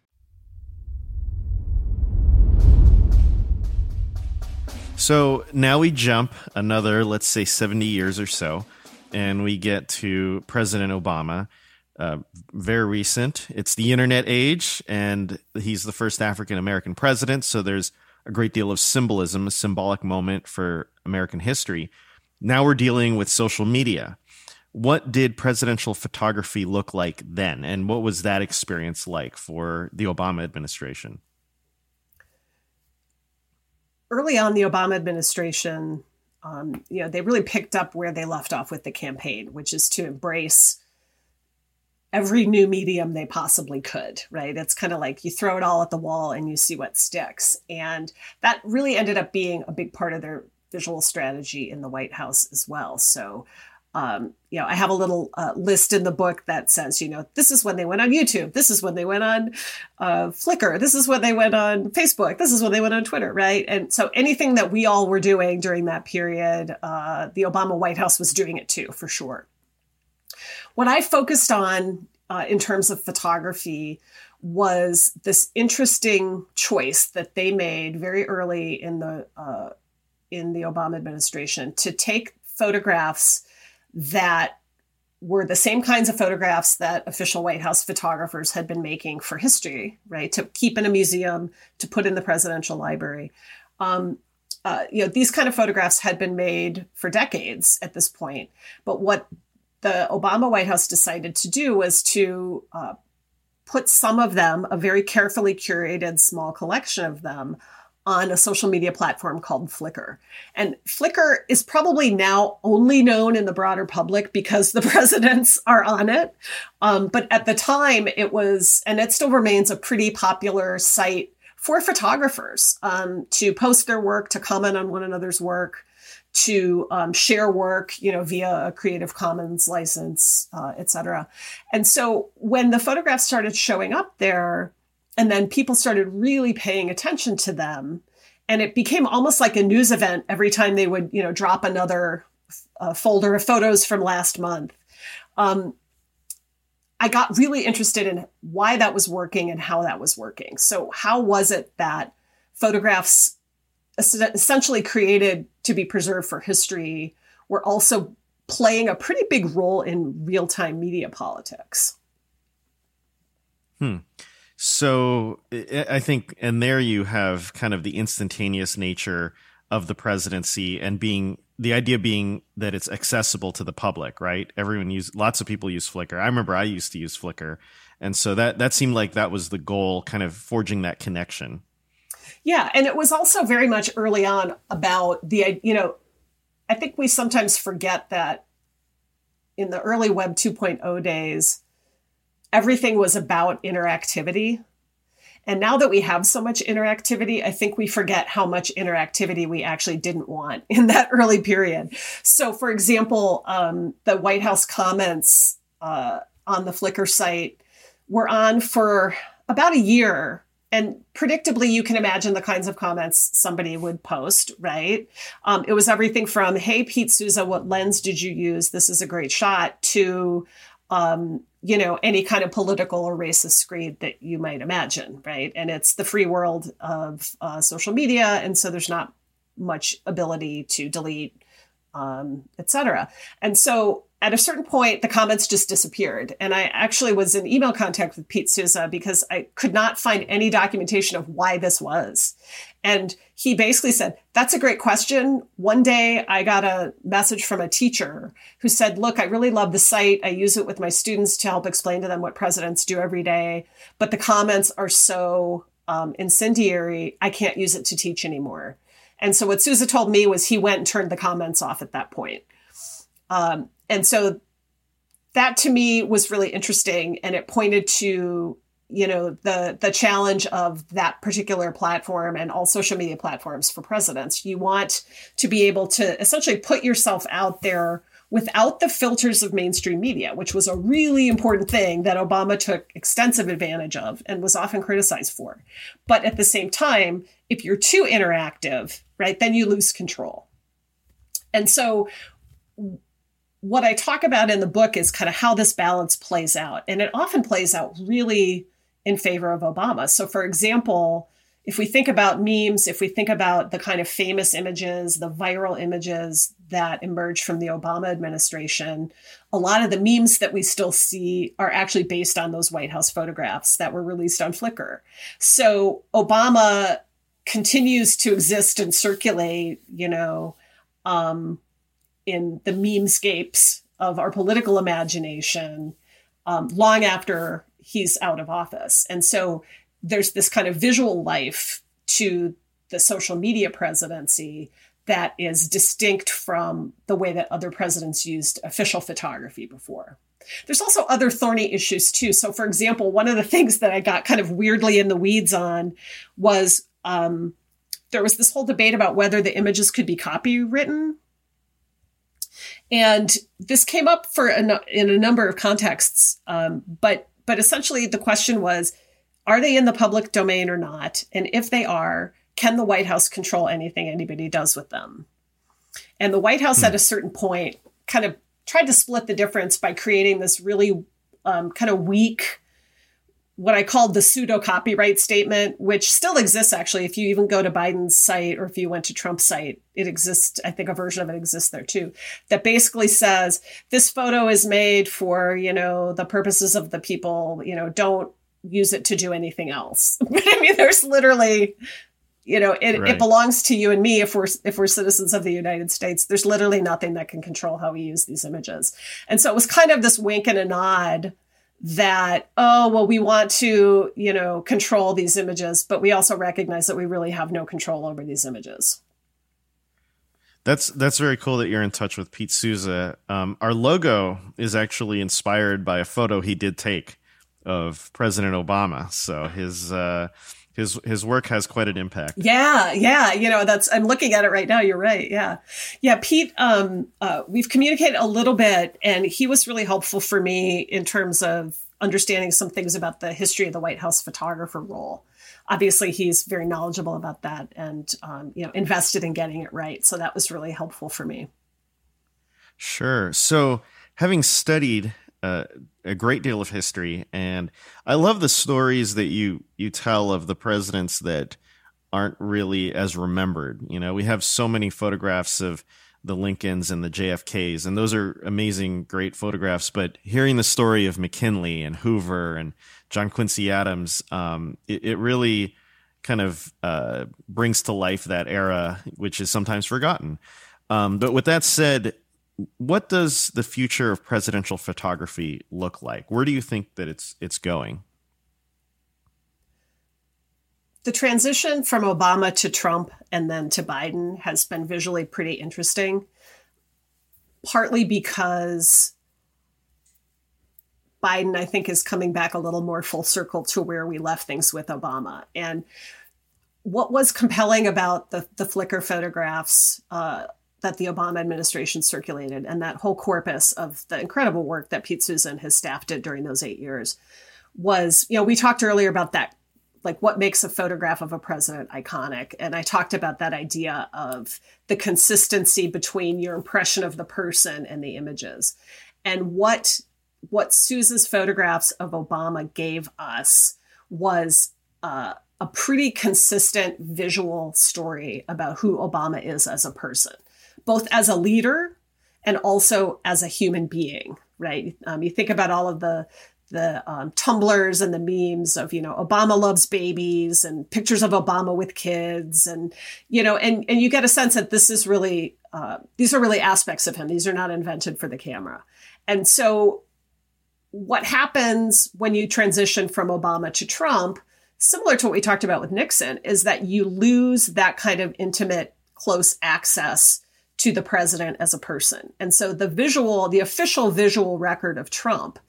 So now we jump another, let's say, 70 years or so, and we get to President Obama. Uh, very recent. It's the internet age, and he's the first African American president. So there's a great deal of symbolism, a symbolic moment for American history. Now we're dealing with social media. What did presidential photography look like then? And what was that experience like for the Obama administration? Early on the Obama administration, um, you know, they really picked up where they left off with the campaign, which is to embrace every new medium they possibly could, right? It's kind of like you throw it all at the wall and you see what sticks. And that really ended up being a big part of their visual strategy in the White House as well. So um, you know, I have a little uh, list in the book that says, you know, this is when they went on YouTube, this is when they went on uh, Flickr, this is when they went on Facebook, this is when they went on Twitter, right? And so anything that we all were doing during that period, uh, the Obama White House was doing it too, for sure. What I focused on uh, in terms of photography was this interesting choice that they made very early in the uh, in the Obama administration to take photographs that were the same kinds of photographs that official White House photographers had been making for history, right? To keep in a museum, to put in the presidential library. Um, uh, you know, these kind of photographs had been made for decades at this point. But what the Obama White House decided to do was to uh, put some of them, a very carefully curated small collection of them, on a social media platform called Flickr. And Flickr is probably now only known in the broader public because the presidents are on it. Um, but at the time, it was, and it still remains a pretty popular site for photographers um, to post their work, to comment on one another's work, to um, share work, you know, via a Creative Commons license, uh, et cetera. And so when the photographs started showing up there, and then people started really paying attention to them, and it became almost like a news event every time they would, you know, drop another uh, folder of photos from last month. Um, I got really interested in why that was working and how that was working. So, how was it that photographs essentially created to be preserved for history were also playing a pretty big role in real time media politics? Hmm. So, I think, and there you have kind of the instantaneous nature of the presidency and being the idea being that it's accessible to the public, right? Everyone use lots of people use Flickr. I remember I used to use Flickr. And so that that seemed like that was the goal, kind of forging that connection. Yeah, and it was also very much early on about the you know, I think we sometimes forget that in the early web 2.0 days everything was about interactivity and now that we have so much interactivity, I think we forget how much interactivity we actually didn't want in that early period. So, for example, um, the White House comments uh, on the Flickr site were on for about a year. And predictably, you can imagine the kinds of comments somebody would post, right? Um, it was everything from, hey, Pete Souza, what lens did you use? This is a great shot, to, um, you know, any kind of political or racist screed that you might imagine, right? And it's the free world of uh, social media, and so there's not much ability to delete, um, etc. And so at a certain point, the comments just disappeared. And I actually was in email contact with Pete Souza because I could not find any documentation of why this was. And he basically said, That's a great question. One day I got a message from a teacher who said, Look, I really love the site. I use it with my students to help explain to them what presidents do every day. But the comments are so um, incendiary, I can't use it to teach anymore. And so what Souza told me was he went and turned the comments off at that point. Um, and so that to me was really interesting and it pointed to you know the the challenge of that particular platform and all social media platforms for presidents. You want to be able to essentially put yourself out there without the filters of mainstream media which was a really important thing that obama took extensive advantage of and was often criticized for. But at the same time if you're too interactive right then you lose control. And so what I talk about in the book is kind of how this balance plays out. And it often plays out really in favor of Obama. So, for example, if we think about memes, if we think about the kind of famous images, the viral images that emerged from the Obama administration, a lot of the memes that we still see are actually based on those White House photographs that were released on Flickr. So Obama continues to exist and circulate, you know, um, in the memescapes of our political imagination um, long after he's out of office. And so there's this kind of visual life to the social media presidency that is distinct from the way that other presidents used official photography before. There's also other thorny issues too. So, for example, one of the things that I got kind of weirdly in the weeds on was um, there was this whole debate about whether the images could be copywritten and this came up for in a number of contexts, um, but but essentially the question was, are they in the public domain or not? And if they are, can the White House control anything anybody does with them? And the White House hmm. at a certain point kind of tried to split the difference by creating this really um, kind of weak what I called the pseudo copyright statement, which still exists actually. If you even go to Biden's site or if you went to Trump's site, it exists. I think a version of it exists there too, that basically says this photo is made for, you know, the purposes of the people, you know, don't use it to do anything else. I mean, there's literally, you know, it, right. it belongs to you and me if we're if we're citizens of the United States. There's literally nothing that can control how we use these images. And so it was kind of this wink and a nod that oh well we want to you know control these images but we also recognize that we really have no control over these images that's that's very cool that you're in touch with Pete Souza. Um, our logo is actually inspired by a photo he did take of President Obama. So his uh, his his work has quite an impact. Yeah, yeah. You know, that's I'm looking at it right now. You're right. Yeah, yeah. Pete, um, uh, we've communicated a little bit, and he was really helpful for me in terms of understanding some things about the history of the White House photographer role obviously he's very knowledgeable about that and um, you know invested in getting it right so that was really helpful for me sure so having studied uh, a great deal of history and i love the stories that you you tell of the presidents that aren't really as remembered you know we have so many photographs of the Lincolns and the JFKs, and those are amazing, great photographs. But hearing the story of McKinley and Hoover and John Quincy Adams, um, it, it, really kind of uh, brings to life that era, which is sometimes forgotten. Um, but with that said, what does the future of presidential photography look like? Where do you think that it's it's going? the transition from Obama to Trump and then to Biden has been visually pretty interesting, partly because Biden, I think, is coming back a little more full circle to where we left things with Obama. And what was compelling about the, the Flickr photographs uh, that the Obama administration circulated and that whole corpus of the incredible work that Pete Souza and his staff did during those eight years was, you know, we talked earlier about that like what makes a photograph of a president iconic. And i talked about that idea of the consistency between your impression of the person and the images. And what what souza's photographs of obama gave us was uh, a pretty consistent visual story about who obama is as a person both as a leader and also as a human being right? Um, you think about all of the the um, Tumblrs and the memes of you know obama loves babies and pictures of obama with kids and you know and and you get a sense that this is really uh, these are really aspects of him. These are not invented for the camera. And so what happens when you transition from obama to trump similar to what we talked about with nixon is that you lose that kind of intimate close access to the president as a person and so the visual the official visual record of trump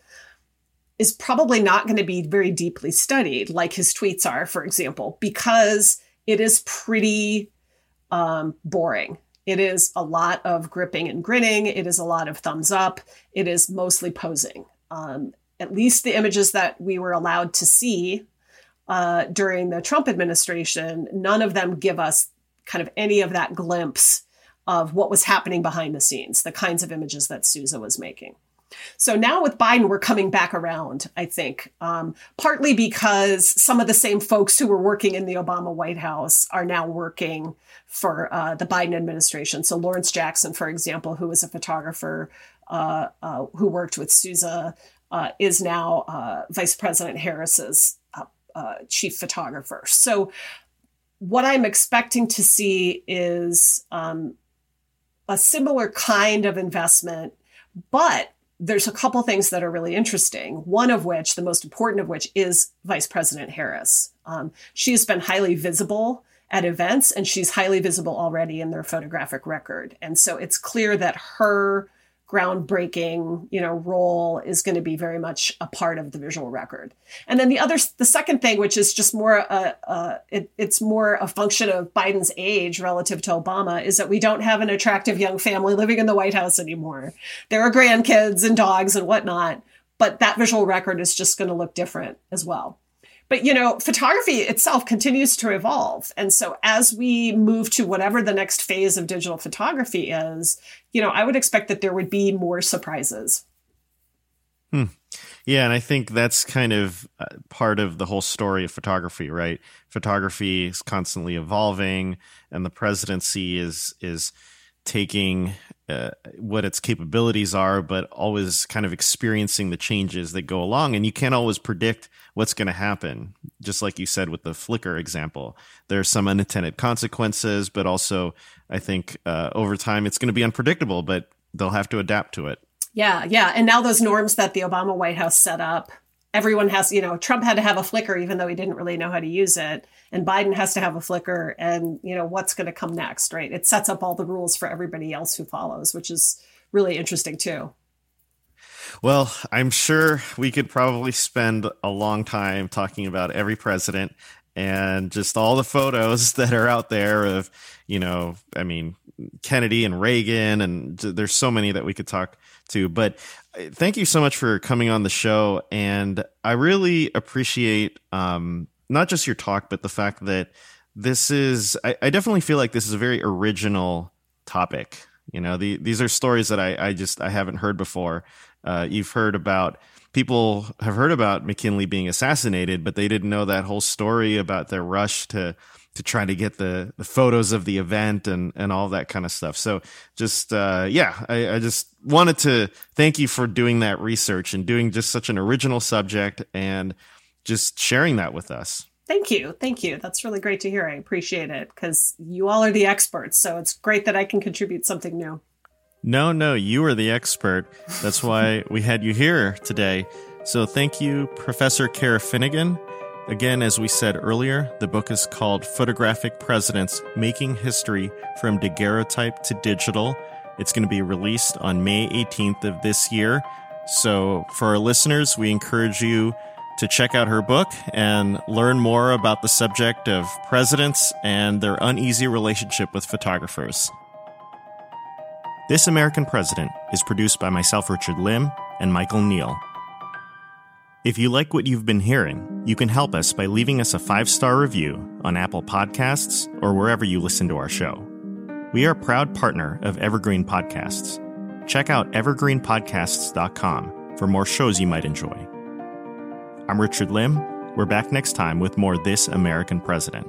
is probably not going to be very deeply studied, like his tweets are, for example, because it is pretty um, boring. It is a lot of gripping and grinning. It is a lot of thumbs up. It is mostly posing. Um, at least the images that we were allowed to see uh, during the Trump administration, none of them give us kind of any of that glimpse of what was happening behind the scenes, the kinds of images that Souza was making. So now with Biden, we're coming back around, I think, um, partly because some of the same folks who were working in the Obama White House are now working for uh, the Biden administration. So Lawrence Jackson, for example, who was a photographer uh, uh, who worked with Souza, uh, is now uh, Vice President Harris's uh, chief photographer. So what I'm expecting to see is um, a similar kind of investment, but there's a couple things that are really interesting. One of which, the most important of which, is Vice President Harris. Um, she has been highly visible at events, and she's highly visible already in their photographic record. And so it's clear that her groundbreaking you know role is going to be very much a part of the visual record. And then the other the second thing which is just more a, a it, it's more a function of biden's age relative to obama is that we don't have an attractive young family living in the white house anymore. There are grandkids and dogs and whatnot but that visual record is just going to look different as well but you know photography itself continues to evolve. And so as we move to whatever the next phase of digital photography is you know i would expect that there would be more surprises. Hmm. yeah and i think that's kind of uh, part of the whole story of photography right? Photography is constantly evolving and the presidency is is taking uh, what its capabilities are, but always kind of experiencing the changes that go along. And you can't always predict what's going to happen. Just like you said with the Flickr example, there's some unintended consequences, but also I think uh, over time it's going to be unpredictable, but they'll have to adapt to it. Yeah, yeah. And now those norms that the Obama White House set up everyone has, you know, Trump had to have a Flickr, even though he didn't really know how to use it. And Biden has to have a Flickr. and, you know, what's going to come next, right? It sets up all the rules for everybody else who follows, which is really interesting too. Well, I'm sure we could probably spend a long time talking about every president and just all the photos that are out there of, you know, I mean, Kennedy and Reagan, and there's so many that we could talk to. But uh, thank you so much for coming on the show. And I really appreciate um, not just your talk, but the fact that this is, I, I definitely feel like this is a very original topic. You know, the, these are stories that I, I just, I haven't heard before. Uh, you've heard about people have heard about McKinley being assassinated, but they didn't know that whole story about their rush to to try to get the, the photos of the event and and all that kind of stuff. So just uh, yeah, I, I just wanted to thank you for doing that research and doing just such an original subject and just sharing that with us. Thank you. Thank you. That's really great to hear. I appreciate it because you all are the experts. So it's great that I can contribute something new. No, no, you are the expert. That's why we had you here today. So thank you, Professor Cara Finnegan. Again, as we said earlier, the book is called Photographic Presidents Making History from Daguerreotype to Digital. It's going to be released on May 18th of this year. So, for our listeners, we encourage you to check out her book and learn more about the subject of presidents and their uneasy relationship with photographers. This American President is produced by myself, Richard Lim, and Michael Neal. If you like what you've been hearing, you can help us by leaving us a five star review on Apple Podcasts or wherever you listen to our show. We are a proud partner of Evergreen Podcasts. Check out evergreenpodcasts.com for more shows you might enjoy. I'm Richard Lim. We're back next time with more This American President.